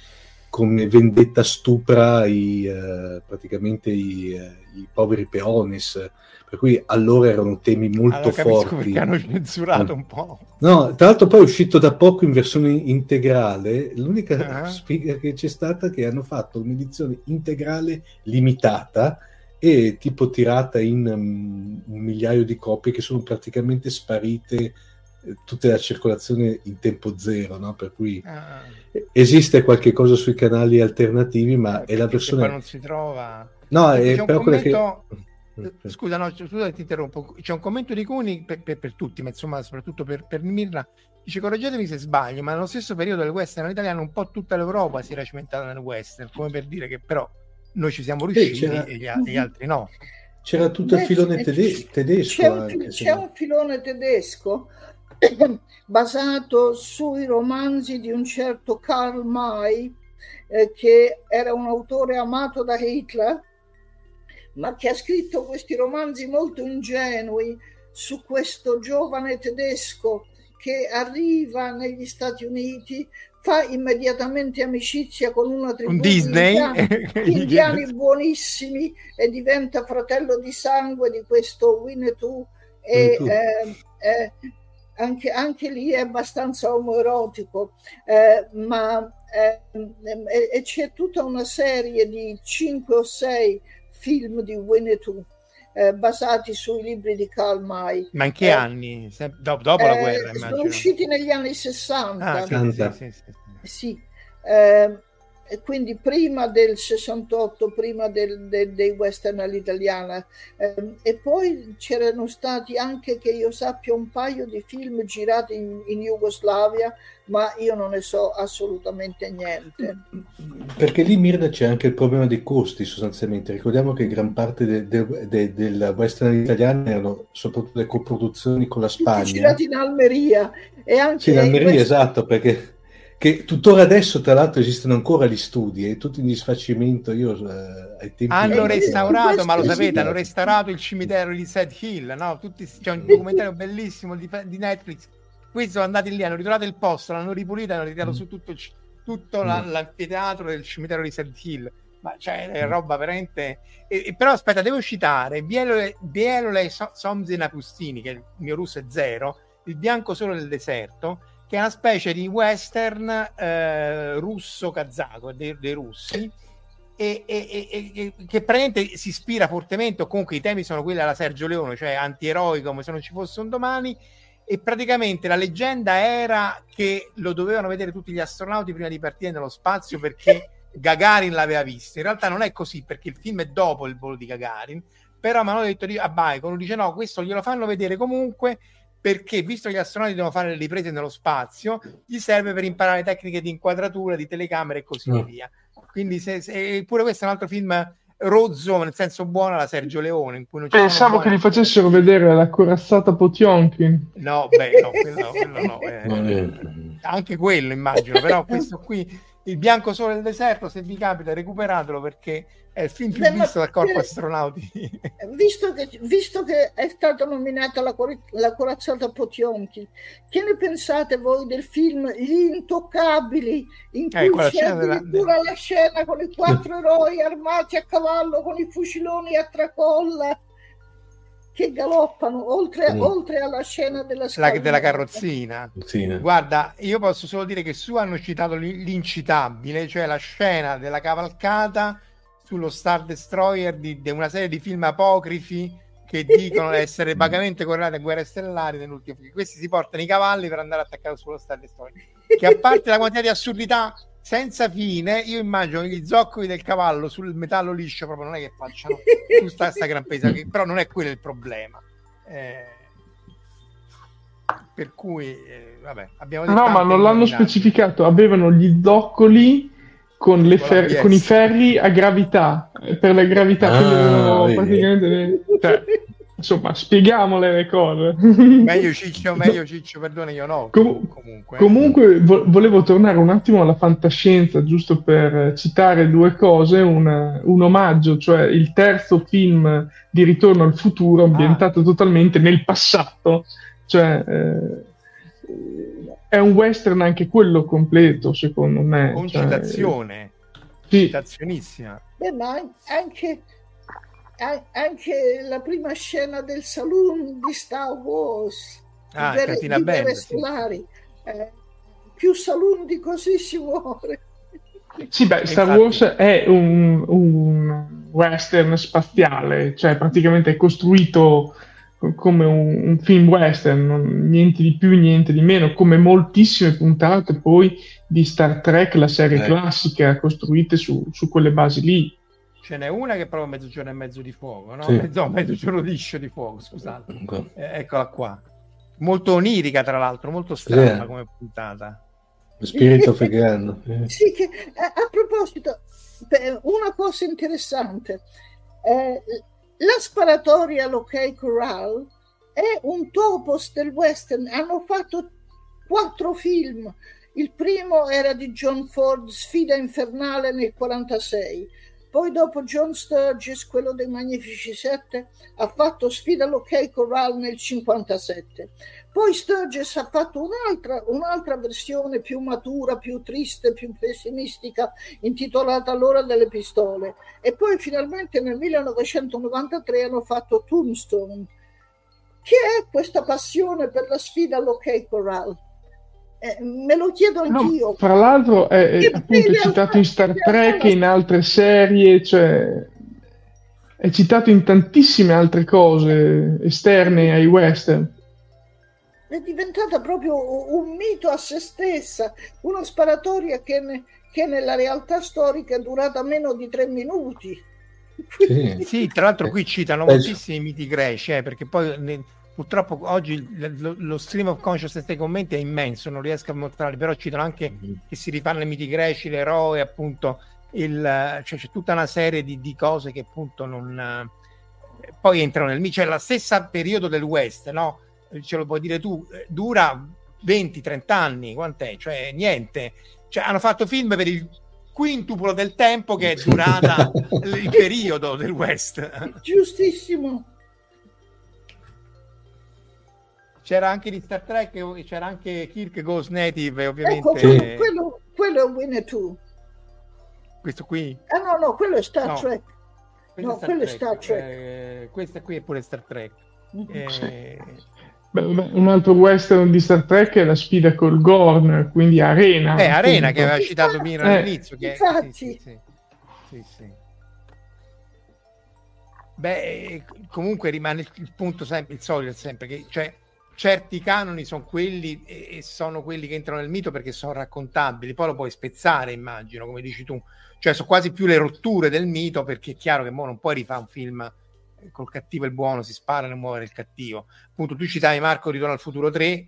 come vendetta stupra i, eh, praticamente i, eh, i, poveri peones. Per cui allora erano temi molto allora, forti. Perché hanno censurato un po'. No, tra l'altro poi è uscito da poco in versione integrale. L'unica uh-huh. sfiga che c'è stata è che hanno fatto un'edizione integrale limitata e tipo tirata in um, un migliaio di copie che sono praticamente sparite eh, tutte la circolazione in tempo zero, no? per cui ah. esiste qualche cosa sui canali alternativi, ma è la versione... non si trova... No, è però commento... che... Mm. Scusa, no, scusa, ti interrompo. C'è un commento di Cuni per, per, per tutti, ma insomma, soprattutto per, per Mirna. Dice: Correggetemi se sbaglio, ma nello stesso periodo del western italiano, un po' tutta l'Europa si era cimentata nel western, come per dire che però noi ci siamo riusciti e, gli, gli, altri no. C'era tutto il filone tede- tedesco. C'è, un, c'è un filone tedesco (coughs) basato sui romanzi di un certo Karl May, eh, che era un autore amato da Hitler, ma che ha scritto questi romanzi molto ingenui su questo giovane tedesco che arriva negli Stati Uniti fa immediatamente amicizia con una tribù Un Disney. indiani, (laughs) indiani buonissimi e diventa fratello di sangue di questo Winnetou e eh, eh, anche, anche, lì è abbastanza omoerotico eh, ma eh, c'è tutta una serie di cinque o sei film di Winnetou eh, basati sui libri di Karl May. Ma in che eh, anni? Se, dopo, dopo la eh, guerra? Sono usciti negli anni 60. Ah, sì, sì, sì, sì. E quindi prima del 68, prima del, del, dei western all'italiana, eh, e poi c'erano stati anche, che io sappia, un paio di film girati in, in, Jugoslavia, ma io non ne so assolutamente niente. Perché lì Mirna c'è anche il problema dei costi sostanzialmente. Ricordiamo che gran parte de, de, de, del western italiano erano soprattutto le coproduzioni con la Spagna. Girati in Almeria. E anche sì, in Almeria, questi... esatto, perché che tuttora adesso tra l'altro esistono ancora gli studi e tutti in disfacimento io eh, ai tempi hanno restaurato ma lo sapete hanno restaurato il cimitero di Sad Hill no? Tutti, c'è un documentario bellissimo di, di, Netflix questi sono andati lì hanno ritrovato il posto l'hanno ripulito hanno ritirato mm. su tutto, il, tutto mm. la, l'anfiteatro del cimitero di Sad Hill ma cioè è mm. roba veramente e, e, però aspetta devo citare Bielole, Bielole Somzina Pustini che il mio russo è zero il bianco solo del deserto che è una specie di western eh, russo-kazako dei, dei russi. E, e, e, che praticamente si ispira fortemente, o comunque i temi sono quelli alla Sergio Leone, cioè antieroico come se non ci fosse un domani. E praticamente la leggenda era che lo dovevano vedere tutti gli astronauti prima di partire nello spazio perché (laughs) Gagarin l'aveva visto. In realtà non è così perché il film è dopo il volo di Gagarin. Però mi hanno detto a Bacon, dice no, questo glielo fanno vedere comunque perché visto che gli astronauti devono fare le riprese nello spazio, gli serve per imparare tecniche di inquadratura, di telecamere e così mm. via. Quindi, se, se, pure questo è un altro film rozzo, nel senso buono, la Sergio Leone. In cui non Pensavo che li facessero vedere la corazzata Potionkin. No, beh, no, quello, quello no. Eh. Anche quello immagino, però questo qui, il bianco sole del deserto, se vi capita, recuperatelo perché è il film più Beh, visto dal corpo astronauti. Visto che, visto che, è stata nominata la, la corazzata Potionchi, che ne pensate voi del film Gli Intoccabili, in eh, cui c'è addirittura della... la scena con i quattro eroi armati a cavallo con i fuciloni a tracolla? Che galoppano oltre, mm. oltre, alla scena della, la, della carrozzina. Sì. Guarda, io posso solo dire che su hanno citato l'incitabile, cioè la scena della cavalcata sullo Star Destroyer di, di una serie di film apocrifi che dicono (laughs) essere vagamente correlati a guerre stellari nell'ultimo film. Questi si portano i cavalli per andare attaccato sullo Star Destroyer. Che a parte la quantità di assurdità senza fine, io immagino gli zoccoli del cavallo sul metallo liscio proprio non è che facciano (laughs) tutta questa gran pesa, che, però non è quello il problema. Eh, per cui, eh, vabbè, abbiamo detto. No, ma non l'hanno specificato, avevano gli zoccoli con, le fer- con i ferri a gravità per la gravità ah, praticamente cioè, insomma spieghiamole le cose (laughs) meglio Ciccio meglio Ciccio perdone io no Com- comunque comunque vo- volevo tornare un attimo alla fantascienza giusto per citare due cose un, un omaggio cioè il terzo film di Ritorno al futuro ambientato ah. totalmente nel passato cioè eh, è un western anche quello completo, secondo me. Con cioè... citazione. Sì. Citazionissima. Beh, ma anche, anche la prima scena del saloon di Star Wars. Ah, di Catina Band. Solari. Eh, più saloon di così si muore. Sì, beh, Star Infatti... Wars è un, un, western spaziale, cioè praticamente è costruito come un, un, film western, non, niente di più, niente di meno, come moltissime puntate poi di Star Trek, la serie eh. classica, costruite su, su, quelle basi lì. Ce n'è una che è proprio mezzogiorno e mezzo di fuoco, no? Sì. (laughs) Mezzo, mezzogiorno liscio di fuoco, scusate. Okay. Eh, eccola qua. Molto onirica, tra l'altro, molto strana sì. come puntata. Spirito vegano. (laughs) sì, che, a, a proposito, una cosa interessante. Eh, la sparatoria all'Ok Corral è un topos del western. Hanno fatto quattro film. Il primo era di John Ford, Sfida infernale nel 1946. Poi dopo John Sturgis, quello dei Magnifici Sette, ha fatto Sfida all'Ok Corral nel 1957. Poi Sturges ha fatto un'altra, un'altra, versione più matura, più triste, più pessimistica, intitolata L'ora delle pistole. E poi finalmente nel 1993 hanno fatto Tombstone. Che è questa passione per la sfida all'Ok Corral? Eh, me lo chiedo anch'io. No, fra l'altro è, è appunto citato in Star Trek e in altre serie, cioè è citato in tantissime altre cose esterne ai western è diventata proprio un mito a se stessa, una sparatoria che, ne, che nella realtà storica è durata meno di tre minuti. Sì, (laughs) sì tra l'altro qui citano moltissimi miti greci, eh, perché poi purtroppo oggi lo, lo, stream of consciousness dei commenti è immenso, non riesco a mostrarli, però citano anche mm-hmm. che si rifanno i miti greci, l'eroe, appunto, il, cioè c'è tutta una serie di, di cose che appunto non... poi entrano nel mito, cioè la stessa periodo del West, no? Ce lo puoi dire tu, eh, dura 20-30 anni, quant'è? Cioè niente. Cioè, hanno fatto film per il quintuplo del tempo che è durata (laughs) il periodo del West. Giustissimo. C'era anche di Star Trek, c'era anche Kirk Goes Native, ovviamente. Ecco, quello, quello, quello è Winnetou. Questo qui? Ah no, no, quello è Star no. Trek. No, quello è Star Trek. Eh, questa qui è pure Star Trek. Mm-hmm. Eh, Beh, un altro western di Star Trek è la sfida col Gorn, quindi Arena. Eh, Arena appunto. che aveva citato Mira eh. all'inizio. Che Infatti. Sì, sì, sì, sì, Beh, comunque rimane il punto sempre il solito, sempre che cioè, certi canoni sono quelli e sono quelli che entrano nel mito perché sono raccontabili, poi lo puoi spezzare, immagino, come dici tu. Cioè, sono quasi più le rotture del mito perché è chiaro che mo non puoi rifare un film col cattivo e il buono si sparano e muovere il cattivo. Appunto, tu citavi Marco Ritorno al futuro 3,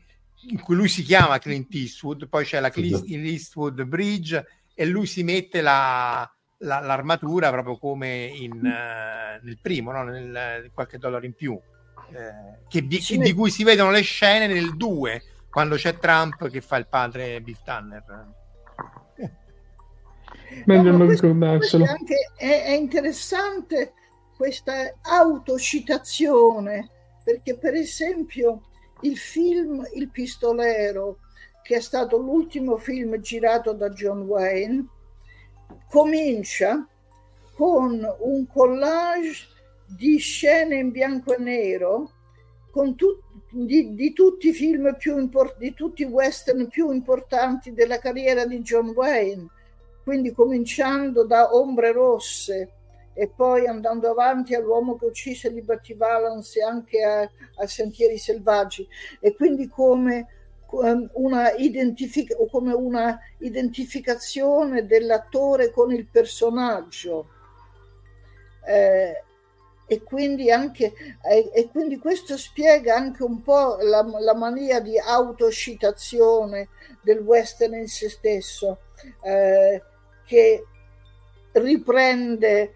in cui lui si chiama Clint Eastwood, poi c'è la Clint Eastwood Bridge e lui si mette la, la, l'armatura proprio come in, uh, nel primo, no? nel, qualche dollaro in più, eh, che di, sì. di, cui si vedono le scene nel 2, quando c'è Trump che fa il padre Biff Tanner. Meglio non ricordarselo. È, è interessante questa autocitazione, perché per esempio il film Il pistolero, che è stato l'ultimo film girato da John Wayne, comincia con un collage di scene in bianco e nero con tu, di, di, tutti i film più importanti, di tutti i western più importanti della carriera di John Wayne, quindi cominciando da Ombre Rosse, e poi andando avanti all'uomo che uccise Liberty Valance e anche a, a Sentieri Selvaggi. E quindi come una, identific- come una identificazione dell'attore con il personaggio. Eh, e quindi, anche, eh, e quindi questo spiega anche un po' la, la mania di autocitazione del western in se stesso eh, che riprende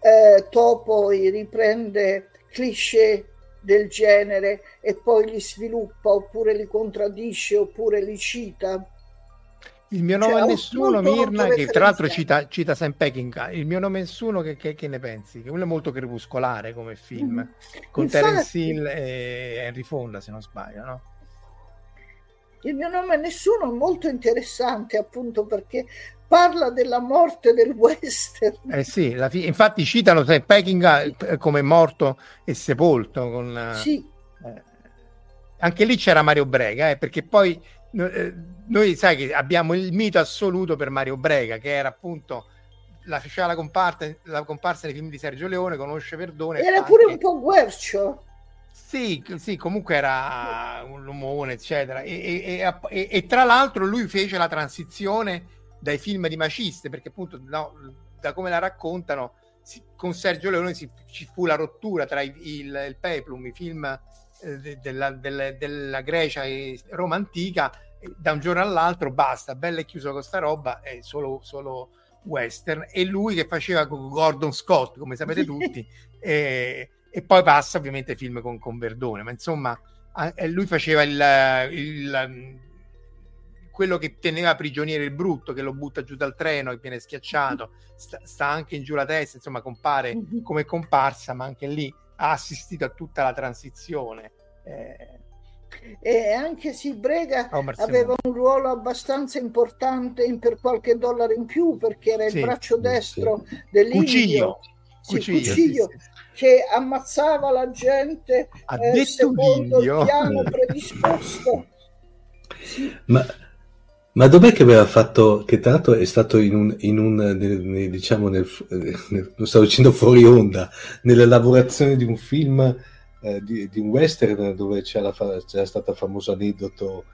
eh, poi riprende cliché del genere e poi li sviluppa oppure li contraddisce oppure li cita. Il mio nome cioè, è nessuno, Mirna, che tra l'altro cita, cita Sam Peckinpah. Il mio nome è nessuno, che, che, che, ne pensi? Che quello è molto crepuscolare come film, mm-hmm. con Infatti, Terence Hill e Henry Fonda, se non sbaglio, no? Il mio nome è nessuno, molto interessante appunto perché parla della morte del western. Eh sì, fi- infatti citano se Peckinpah come morto e sepolto. Con, eh, sì. Eh, anche lì c'era Mario Brega, eh, perché poi eh, noi sai che abbiamo il mito assoluto per Mario Brega, che era appunto la, faceva la, comparsa, la comparsa nei film di Sergio Leone, conosce Perdone. Era pure anche... un po' guercio. Sì, sì, comunque era un lumone, eccetera. E, e, e, e, tra l'altro lui fece la transizione dai film di Maciste, perché appunto no, da come la raccontano, si, con Sergio Leone si, ci fu la rottura tra il, il, il Peplum, i film eh, de, della, della, della, Grecia e Roma antica, da un giorno all'altro basta, bella e chiuso con sta roba, è solo, solo western. E lui che faceva con Gordon Scott, come sapete (laughs) tutti, e, e poi passa ovviamente film con, con Verdone, ma insomma lui faceva il, il quello che teneva prigioniero il brutto, che lo butta giù dal treno e viene schiacciato, (laughs) sta, sta anche in giù la testa, insomma compare mhm. come comparsa, ma anche lì ha assistito a tutta la transizione. Eh, e anche se Brega oh, aveva un ruolo abbastanza importante in per qualche dollaro in più perché era il sì, braccio destro sì. dell'Indio. Cuciglio, sì, Cuciglio che ammazzava la gente eh, secondo il piano predisposto. (laughs) Ma ma dov'è che aveva fatto, che tra l'altro è stato in un, in un nel, diciamo, nel, nel, lo stavo dicendo fuori onda, nella lavorazione di un film, eh, di, di, un western dove c'era, c'era stato il famoso aneddoto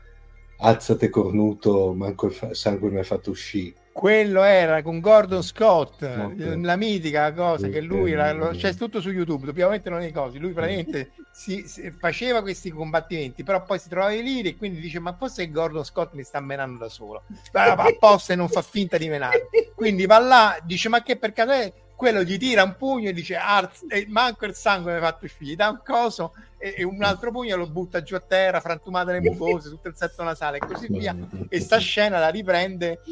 alzate cornuto, manco il fa- sangue mi ha fatto uscire. Quello era con Gordon Scott, Molto. la mitica cosa che lui, era- c'è tutto su YouTube, dobbiamo metterlo nei cosi, lui praticamente (laughs) si, si- faceva questi combattimenti, però poi si trovava lì e quindi dice ma forse Gordon Scott mi sta menando da solo, va apposta e non fa finta di menare, quindi va là, dice ma che per caso è? Quello gli tira un pugno e dice "Arz- e manco il sangue mi ha fatto uscire, gli dà un coso e, e un altro pugno lo butta giù a terra, frantumate le mucose, tutto il setto nasale e così via. E sta scena la riprende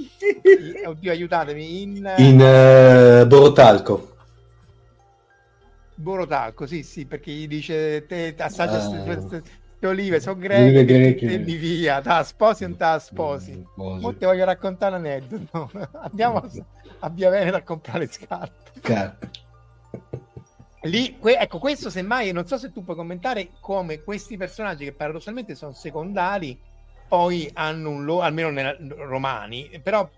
oddio aiutatemi in, In eh, Borotalco. Borotalco sì sì perché gli dice te assaggia Ah. queste olive sono greche greche. e via ta sposi o non ta sposi. Mo ti voglio raccontare un aneddoto (laughs) andiamo a, a Via Veneta a comprare le scarpe. Car- lì que- ecco questo semmai non so se tu puoi commentare come questi personaggi che paradossalmente sono secondari poi hanno un loro almeno nei romani però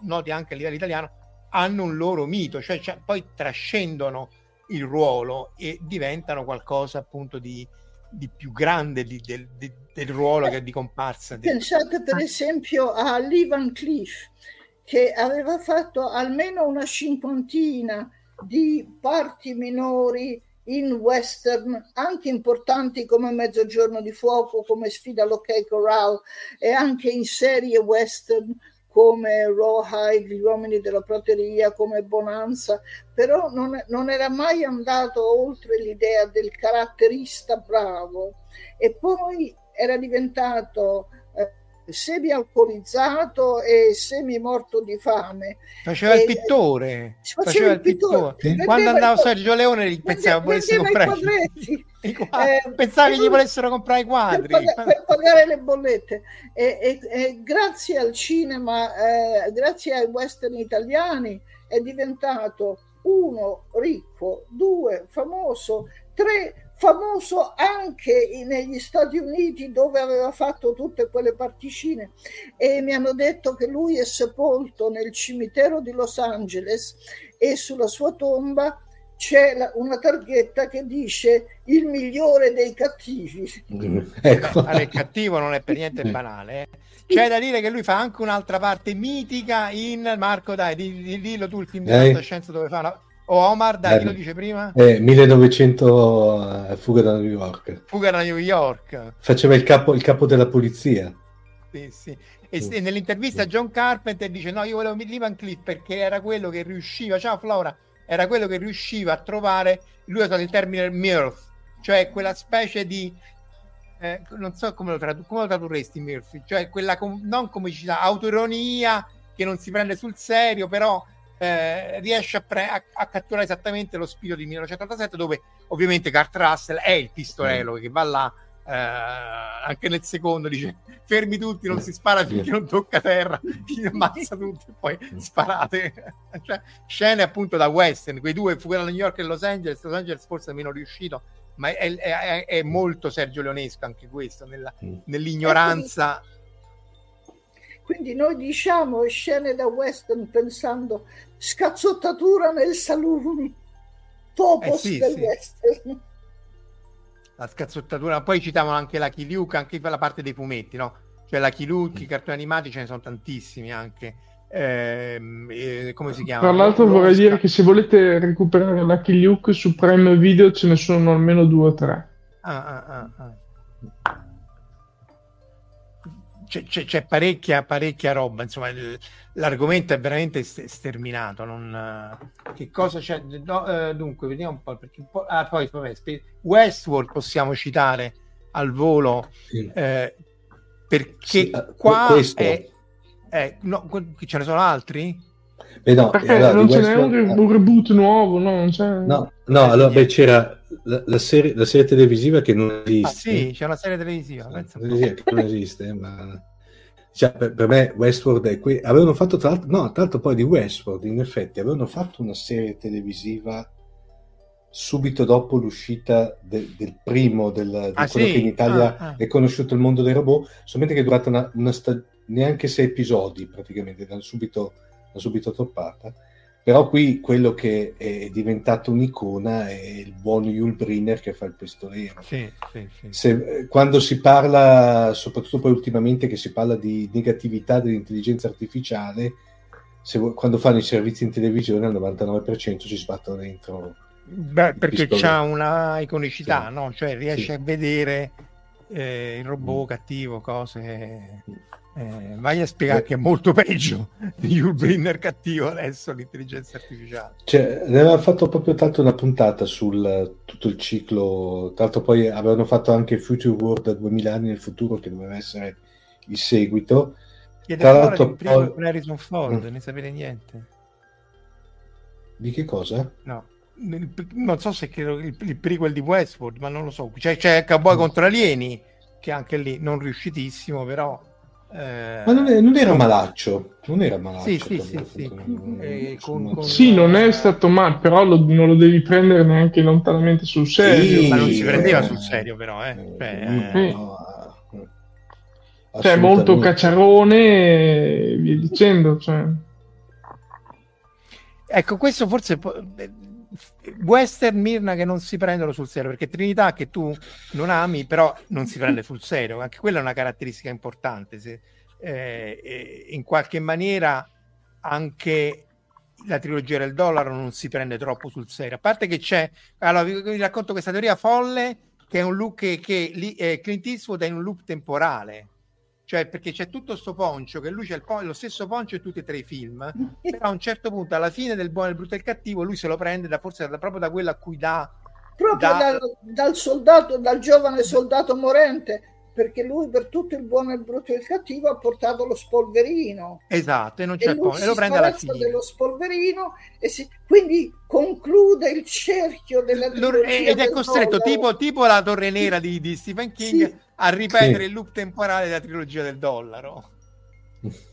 noti anche a livello italiano hanno un loro mito cioè, cioè, poi trascendono il ruolo e diventano qualcosa appunto di, di più grande di- del, di- del ruolo che di comparsa. di- Pensate per esempio a Lee Van Cleef, che aveva fatto almeno una cinquantina di parti minori in western, anche importanti come Mezzogiorno di Fuoco, come Sfida all'Ok Corral e anche in serie western come Rawhide, Gli uomini della prateria, come Bonanza, però non, non era mai andato oltre l'idea del caratterista bravo. E poi era diventato eh, semi alcolizzato e semi morto di fame. faceva il E- pittore Si faceva il pittore Sì. quando andava Sergio Leone gli pensava volesse i comprare quadretti. (laughs) i quadri. Eh, pensava e che gli volessero comprare i per, quadri paga- per pagare le bollette e, e- e grazie al cinema eh, grazie ai western italiani è diventato uno ricco due famoso tre famoso anche negli Stati Uniti dove aveva fatto tutte quelle particine e mi hanno detto che lui è sepolto nel cimitero di Los Angeles e sulla sua tomba c'è la- una targhetta che dice il migliore dei cattivi (laughs) ecco. Allora, il cattivo non è per niente banale. eh. C'è da dire che lui fa anche un'altra parte mitica in Marco, dai, di- di- dillo tu il film di fantascienza dove fa una... O Omar, dai, chi lo dice prima? Eh, 1900 eh, fuga da New York. Fuga da New York. Faceva il capo, il capo della polizia. Sì, sì. E, e nell'intervista John Carpenter dice no, io volevo Lee Van Cleef perché era quello che riusciva, ciao Flora, era quello che riusciva a trovare, lui ha usato il termine mirth, cioè quella specie di, eh, non so come lo, tradu- come lo tradurresti mirth, cioè quella com- non comicità, autoironia che non si prende sul serio, però eh, riesce a, pre- a- a catturare esattamente lo spirito di 1987 dove ovviamente Kurt Russell è il pistolero che va là eh, anche nel secondo dice fermi tutti non si spara finché non tocca terra ti ammazza tutti e poi sparate. (laughs) Cioè, scene appunto da western quei due fuga da New York e Los Angeles Los Angeles forse è meno riuscito ma è, è- è- è molto Sergio Leonesco anche questo nella- Mm. nell'ignoranza Quindi noi diciamo scene da western pensando scazzottatura nel saloon, topos Eh sì, del sì. western. la scazzottatura poi citavano anche la Luke anche per la parte dei fumetti no? cioè la Luke i cartoni animati ce ne sono tantissimi anche Ehm, eh, come si chiama? Tra l'altro Lo- vorrei dire che se volete recuperare Lucky Luke su Prime Video ce ne sono almeno due o tre. Ah, ah, ah, ah. C'è, c'è- c'è parecchia, parecchia roba, insomma, il- l'argomento è veramente est- sterminato. Non, eh, che cosa c'è? No, eh, dunque, vediamo un po'. Perché un po'- ah, poi, vabbè, Westworld possiamo citare al volo Sì. eh, perché Sì, eh, qua questo. è, è- no, ce ne sono altri? Beh, no, Perché allora, non di ce n'è un, Westworld- un reboot nuovo, no? Non c'è... No, no, allora beh, c'era la, la serie, la serie televisiva che non esiste. Ah, sì, c'è una serie televisiva. pensa un po'. Sì, che non esiste, ma cioè, per, per me Westworld è qui. Avevano fatto tra l'altro, no, tra l'altro poi di Westworld, in effetti, avevano fatto una serie televisiva subito dopo l'uscita de- del primo, del, di Ah, quello sì? che in Italia Ah, ah. è conosciuto il mondo dei robot, solamente che è durata una, una sta- neanche sei episodi praticamente, l'hanno subito, subito toppata. Però qui quello che è diventato un'icona è il buon Yul Brynner che fa il pistolero. Sì, sì, sì. Se, quando si parla, soprattutto poi ultimamente che si parla di negatività dell'intelligenza artificiale, se, quando fanno i servizi in televisione al 99% ci sbattono dentro. Beh, perché c'ha una iconicità, no? Cioè riesce a vedere eh, il robot mm. cattivo, cose eh, vai a spiegare eh. che è molto peggio di Ulbrinner cattivo adesso l'intelligenza artificiale. Cioè, ne aveva fatto proprio tanto una puntata sul tutto il ciclo. Tra l'altro, poi avevano fatto anche Future World a 2000 anni nel futuro, che doveva essere il seguito. Ed Tra l'altro, poi... con Harrison Ford, mm. ne sapete niente. Di che cosa? No. Non so se credo il, il prequel di Westworld, ma non lo so. C'è, c'è Cowboy mm. contro alieni, che anche lì non riuscitissimo, però eh, Ma non, è, non, era malaccio, non era malaccio. Sì, sì, sì, sì. Eh, con, con... sì, non è stato male, però lo, non lo devi prendere neanche lontanamente sul serio. Sì, ma non si prendeva sul serio, però, eh. Cioè, eh. No, cioè molto cacciarone e via dicendo. Cioè. Ecco, questo forse eh, western Mirna che non si prendono sul serio perché Trinità che tu non ami però non si prende sul serio. Anche quella è una caratteristica importante se, eh, in qualche maniera anche la trilogia del dollaro non si prende troppo sul serio. A parte che c'è allora vi, vi racconto questa teoria folle che è un look che, che eh, Clint Eastwood è in un loop temporale cioè perché c'è tutto sto poncio che lui c'è pon- lo stesso poncio in tutti e tre i film. Però a un certo punto alla fine del buono, il brutto e il cattivo lui se lo prende da, forse da, proprio da quello a cui dà proprio da... dal, dal, soldato dal giovane soldato morente perché lui per tutto il buono, il brutto e il cattivo ha portato lo spolverino. Esatto e non c'è e, pon- e lo prende alla fine. dello spolverino e si, quindi conclude il cerchio della ed è costretto tipo, tipo, la torre nera di, di Stephen King sì a ripetere sì. il loop temporale della trilogia del dollaro. (laughs)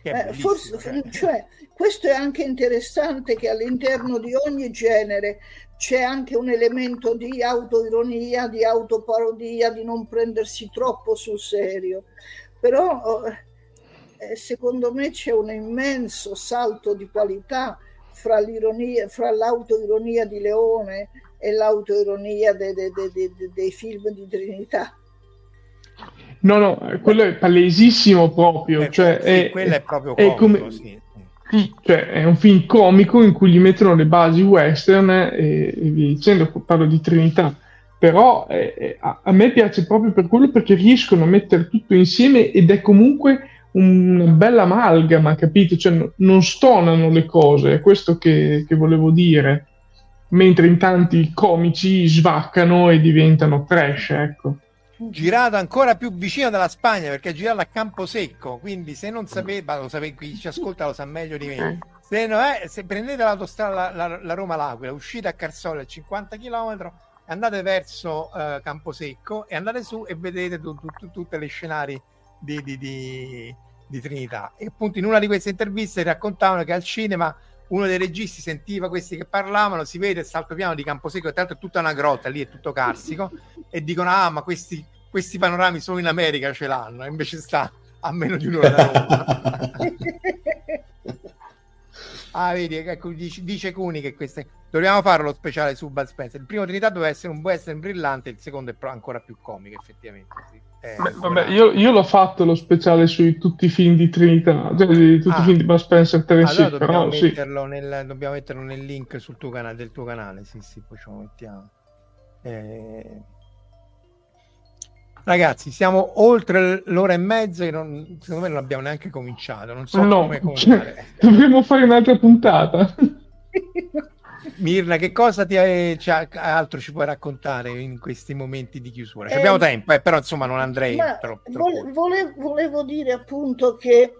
Eh, forse, cioè. (laughs) cioè, questo è anche interessante che all'interno di ogni genere c'è anche un elemento di autoironia, di autoparodia, di non prendersi troppo sul serio. Però eh, secondo me c'è un immenso salto di qualità fra, l'ironia, fra l'autoironia di Leone e l'autoironia de, de, de, dei film di Trinità. No, no, quello è palesissimo proprio. Eh, cioè, sì, è, quello è proprio comico, è come... sì. Sì, cioè è un film comico in cui gli mettono le basi western e, e via dicendo, parlo di Trinità. Però eh, a, a, me piace proprio per quello perché riescono a mettere tutto insieme ed è comunque una bella amalgama, capito? Cioè, non stonano le cose, è questo che, che volevo dire mentre in tanti comici svaccano e diventano trash, ecco. Girato ancora più vicino dalla Spagna perché è girato a Camposecco, quindi se non sapete, lo sapete, chi ci ascolta lo sa meglio di me. Eh. Se, no, eh, se prendete l'autostrada la, la, la Roma-L'Aquila, uscite a Carsole a 50 km, andate verso uh, Camposecco e andate su e vedete tu, tu, tu, tutte le scenari di, di, di, di Trinità. E appunto in una di queste interviste raccontavano che al cinema uno dei registi sentiva questi che parlavano, si vede il salto piano di Camposeco, tra l'altro è tutta una grotta, lì è tutto carsico, (laughs) e dicono, ah, ma questi, questi panorami solo in America ce l'hanno, e invece sta a meno di un'ora da (laughs) Roma. (laughs) ah, vedi, ecco, dice, dice Cuni che queste... Dobbiamo fare lo speciale su Bud Spencer. Il primo Trinità doveva essere un western brillante, il secondo è ancora più comico, effettivamente. Sì. Eh, Beh, vabbè, io, io, l'ho fatto lo speciale sui tutti i film di Trinità, cioè di tutti ah. i film di Bud Spencer Tennessee, allora dobbiamo, però, metterlo sì. nel, dobbiamo metterlo nel link sul tuo canale, del tuo canale, sì sì, poi ce lo mettiamo. Eh... Ragazzi, siamo oltre l'ora e mezza e non, secondo me non abbiamo neanche cominciato, non so no, come (laughs) cioè, dovremmo fare un'altra puntata. (laughs) Mirna, che cosa ti hai, cioè, altro ci puoi raccontare in questi momenti di chiusura? Eh, abbiamo tempo, eh, però insomma non andrei troppo. troppo. Volevo, volevo dire appunto che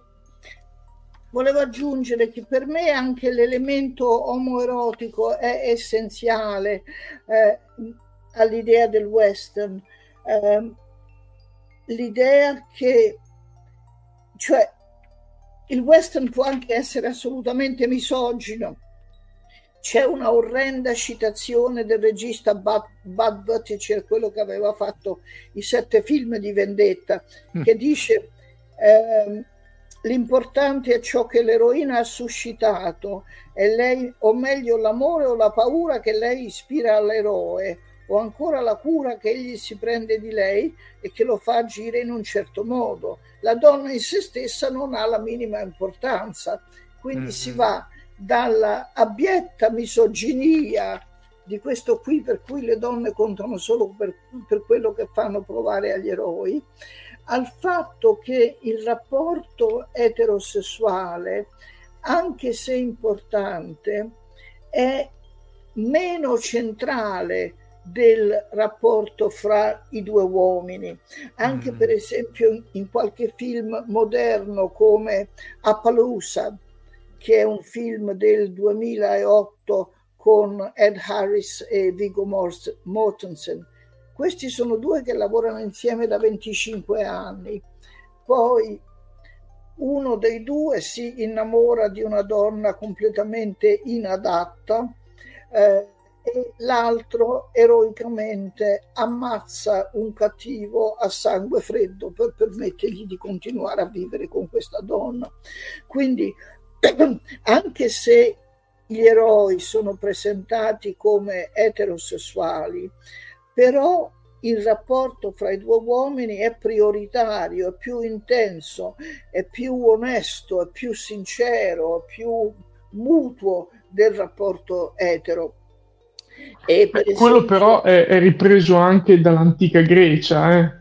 volevo aggiungere che per me anche l'elemento omoerotico è essenziale eh, all'idea del western. Eh, l'idea che, cioè, il western può anche essere assolutamente misogino. C'è una orrenda citazione del regista Bud, Bud Buttigieg, quello che aveva fatto i sette film di vendetta, mm. che dice eh, l'importante è ciò che l'eroina ha suscitato, lei, o meglio l'amore o la paura che lei ispira all'eroe, o ancora la cura che egli si prende di lei e che lo fa agire in un certo modo. La donna in se stessa non ha la minima importanza, quindi mm-hmm. si va dalla abietta misoginia di questo qui per cui le donne contano solo per, per quello che fanno provare agli eroi, al fatto che il rapporto eterosessuale, anche se importante, è meno centrale del rapporto fra i due uomini. Anche mm. per esempio in qualche film moderno come Appaloosa, che è un film del 2008 con Ed Harris e Viggo Mortensen. Questi sono due che lavorano insieme da 25 anni. Poi uno dei due si innamora di una donna completamente inadatta eh, e l'altro eroicamente ammazza un cattivo a sangue freddo per permettergli di continuare a vivere con questa donna. Quindi (clears throat) anche se gli eroi sono presentati come eterosessuali, però il rapporto fra i due uomini è prioritario, è più intenso, è più onesto, è più sincero, è più mutuo del rapporto etero. E per esempio, Quello però è, è, ripreso anche dall'antica Grecia. Eh?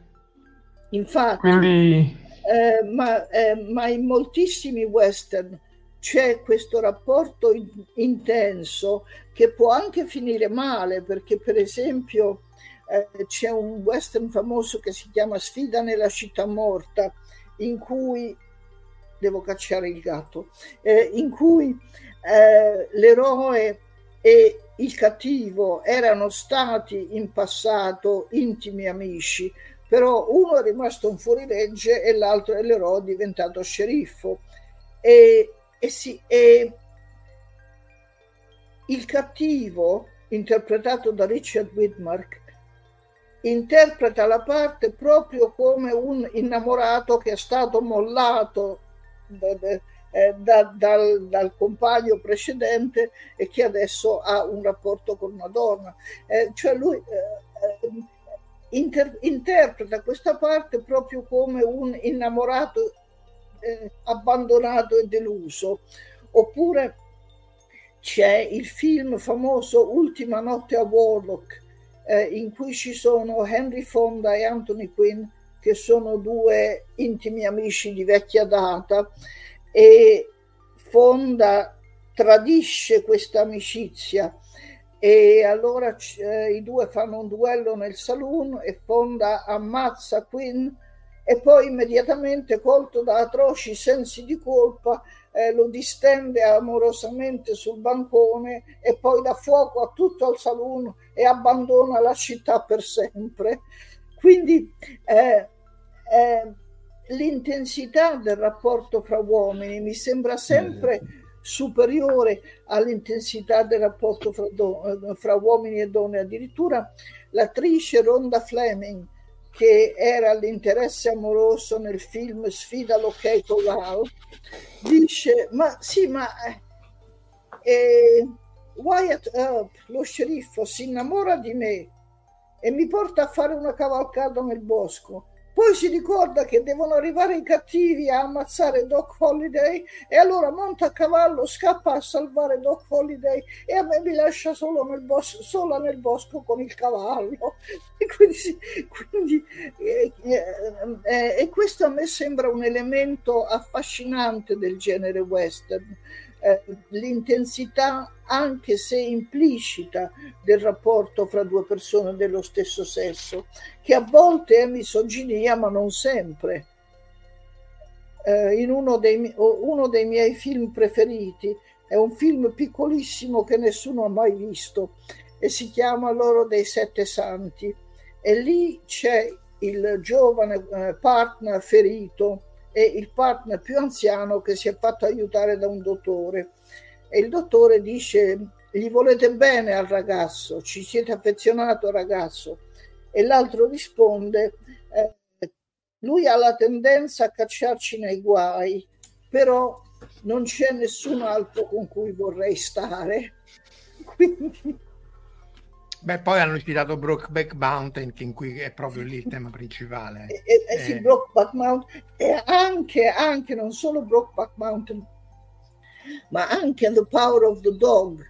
Infatti, Quindi... eh, ma, eh, ma in moltissimi western c'è questo rapporto in, intenso che può anche finire male perché per esempio eh, c'è un western famoso che si chiama Sfida nella città morta in cui devo cacciare il gatto eh, in cui eh, l'eroe e il cattivo erano stati in passato intimi amici però uno è rimasto un fuorilegge e l'altro è l'eroe diventato sceriffo. E e, si, e il cattivo, interpretato da Richard Widmark, interpreta la parte proprio come un innamorato che è stato mollato da, da, eh, dal, dal, compagno precedente e che adesso ha un rapporto con una donna. Eh, cioè lui eh, eh inter, interpreta questa parte proprio come un innamorato eh, abbandonato e deluso. Oppure c'è il film famoso Ultima notte a Warlock, eh, in cui ci sono Henry Fonda e Anthony Quinn, che sono due intimi amici di vecchia data, e Fonda tradisce questa amicizia e allora eh, i due fanno un duello nel saloon e Fonda ammazza Quinn e poi immediatamente colto da atroci sensi di colpa eh, lo distende amorosamente sul bancone e poi dà fuoco a tutto il saloon e abbandona la città per sempre. Quindi eh, eh, l'intensità del rapporto fra uomini mi sembra sempre superiore all'intensità del rapporto fra, do- fra uomini e donne. Addirittura l'attrice Ronda Fleming che era l'interesse amoroso nel film Sfida l'ok Colau, dice, ma sì, ma eh, Wyatt Earp, lo sceriffo, si innamora di me e mi porta a fare una cavalcata nel bosco poi si ricorda che devono arrivare i cattivi a ammazzare Doc Holiday e allora monta a cavallo, scappa a salvare Doc Holiday e a me mi lascia solo nel bosco, sola nel bosco con il cavallo. (laughs) E, quindi, quindi, eh, eh, eh, e questo a me sembra un elemento affascinante del genere western eh, l'intensità, anche se implicita, del rapporto fra due persone dello stesso sesso, che a volte è misoginia, ma non sempre. Eh, in uno dei, uno dei miei film preferiti è un film piccolissimo che nessuno ha mai visto e si chiama L'oro dei sette santi e lì c'è il giovane eh, partner ferito e il partner più anziano che si è fatto aiutare da un dottore. E il dottore dice: Gli volete bene al ragazzo, ci siete affezionato al ragazzo. E l'altro risponde: eh, Lui ha la tendenza a cacciarci nei guai. però non c'è nessun altro con cui vorrei stare. (laughs) Quindi... Beh, poi hanno citato Brokeback Mountain, in cui è proprio lì il tema principale. Eh, eh, eh, sì, eh. Brokeback Mountain, e anche, anche, non solo Brokeback Mountain, ma anche The Power of the Dog,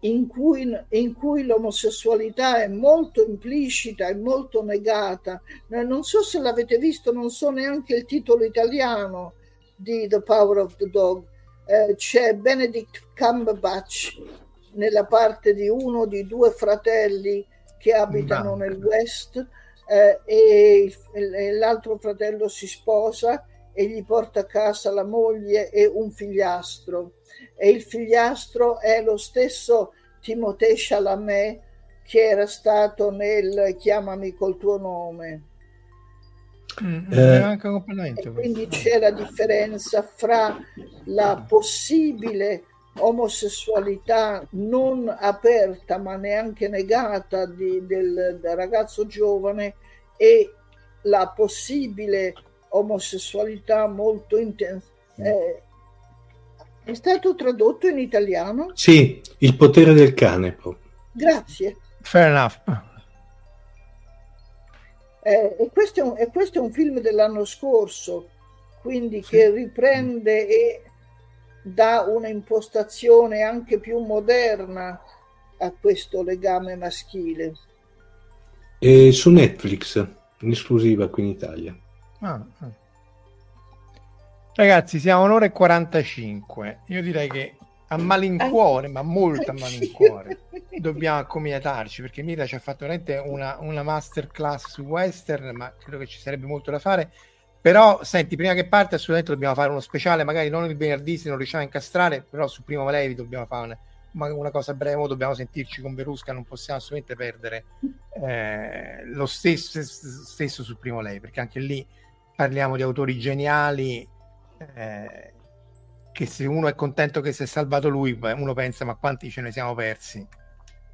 in cui, in cui l'omosessualità è molto implicita e molto negata. Non so se l'avete visto, non so neanche il titolo italiano di The Power of the Dog. Eh, c'è Benedict Cumberbatch nella parte di uno di due fratelli che abitano Banca. nel West eh, e, e l'altro fratello si sposa e gli porta a casa la moglie e un figliastro e il figliastro è lo stesso Timothée Chalamet che era stato nel Chiamami col tuo nome. Mm, eh, quindi c'è la differenza fra la possibile omosessualità non aperta ma neanche negata di, del, del ragazzo giovane e la possibile omosessualità molto intensa. Eh, è stato tradotto in italiano? Sì, Il potere del cane. Grazie. Fair enough. Eh, e, questo è un, e, questo è un, film dell'anno scorso, quindi sì. che riprende e dà un'impostazione anche più moderna a questo legame maschile. E su Netflix, in esclusiva qui in Italia. Ah, ah. Ragazzi, siamo un'ora e 45. Io direi che a malincuore, ma molto a malincuore, dobbiamo accomiatarci perché Mira ci ha fatto veramente una, una masterclass su western, ma credo che ci sarebbe molto da fare. Però, senti, prima che parte, assolutamente dobbiamo fare uno speciale, magari non il venerdì se non riusciamo a incastrare, però su Primo Levi dobbiamo fare una, una cosa breve, dobbiamo sentirci con Verusca, non possiamo assolutamente perdere eh, lo stesso, stesso sul Primo Levi, perché anche lì parliamo di autori geniali eh, che se uno è contento che si è salvato lui, uno pensa ma quanti ce ne siamo persi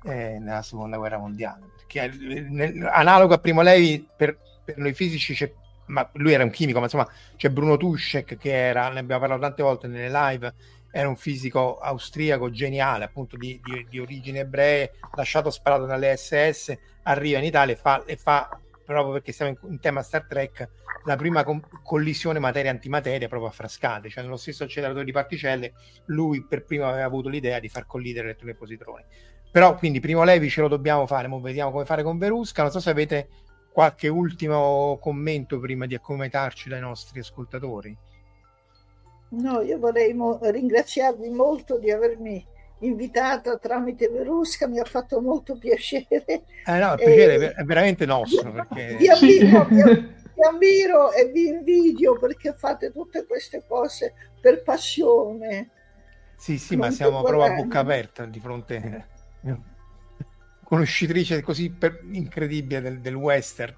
eh, nella seconda guerra mondiale. Perché nel, analogo a Primo Levi per, per noi fisici c'è ma lui era un chimico, ma insomma c'è Bruno Tuschek che era, ne abbiamo parlato tante volte nelle live, era un fisico austriaco geniale, appunto di, di, di origini ebree, lasciato sparato dalle SS, arriva in Italia e fa, e fa proprio perché siamo in, in tema Star Trek, la prima com- collisione materia-antimateria proprio a frascate, cioè nello stesso acceleratore di particelle lui per primo aveva avuto l'idea di far collidere elettroni e positroni. Però quindi primo Levi ce lo dobbiamo fare, ora vediamo come fare con Verusca, non so se avete qualche ultimo commento prima di accometarci dai nostri ascoltatori. No, io vorrei mo- ringraziarvi molto di avermi invitata tramite Verusca, mi ha fatto molto piacere. Eh no, il piacere è veramente nostro. Perché... Vi, ammiro, (laughs) vi, vi ammiro e vi invidio perché fate tutte queste cose per passione. Sì, sì, ma siamo proprio a bocca aperta di fronte a conoscitrice così per... incredibile del, del western.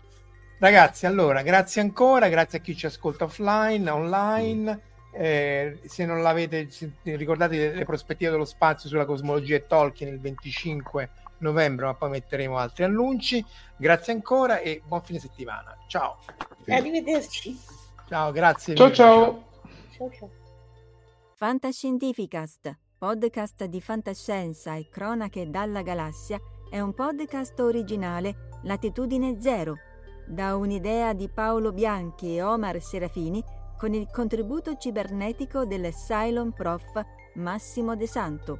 Ragazzi, allora, grazie ancora, grazie a chi ci ascolta offline, online eh, se non l'avete, se, ricordate le prospettive dello spazio sulla cosmologia e Tolkien il 25 novembre, ma poi metteremo altri annunci. Grazie ancora e buon fine settimana. Ciao. Arrivederci. Ciao, grazie. Ciao, ciao. ciao, ciao. Fantascientificast, podcast di fantascienza e cronache dalla galassia, è un podcast originale Latitudine Zero, da un'idea di Paolo Bianchi e Omar Serafini con il contributo cibernetico del Cylon Prof Massimo De Santo,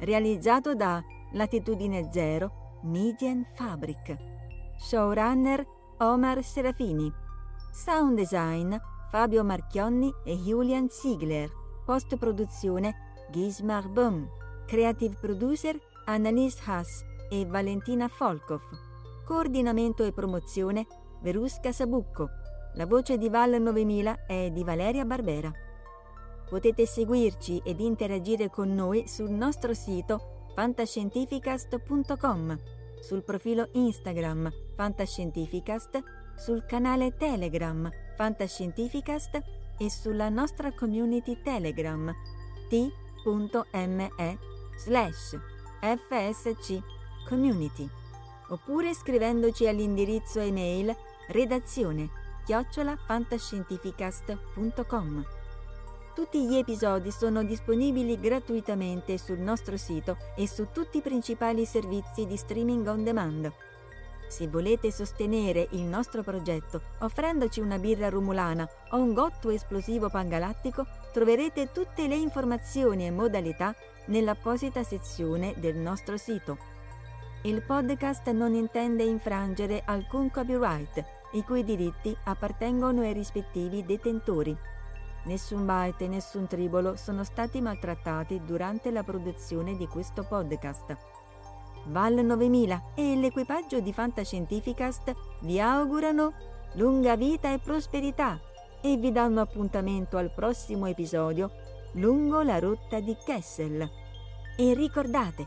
realizzato da Latitudine Zero Median Fabric. Showrunner Omar Serafini. Sound design Fabio Marchionni e Julian Ziegler. Post produzione Gismar Bum. Creative producer Annalise Haas e Valentina Folkov. Coordinamento e promozione Verusca Sabucco. La voce di Val 9000 è di Valeria Barbera. Potete seguirci ed interagire con noi sul nostro sito fantascientificast.com, sul profilo Instagram Fantascientificast, sul canale Telegram Fantascientificast e sulla nostra community Telegram t.me slash fsc community oppure scrivendoci all'indirizzo email redazione chiocciolafantascientificast.com. Tutti gli episodi sono disponibili gratuitamente sul nostro sito e su tutti i principali servizi di streaming on demand. Se volete sostenere il nostro progetto offrendoci una birra rumulana o un gotto esplosivo pangalattico, troverete tutte le informazioni e modalità nell'apposita sezione del nostro sito. Il podcast non intende infrangere alcun copyright, i cui diritti appartengono ai rispettivi detentori. Nessun byte e nessun tribolo sono stati maltrattati durante la produzione di questo podcast. Val 9000 e l'equipaggio di Fantascientificast vi augurano lunga vita e prosperità e vi danno appuntamento al prossimo episodio lungo la rotta di Kessel. E ricordate,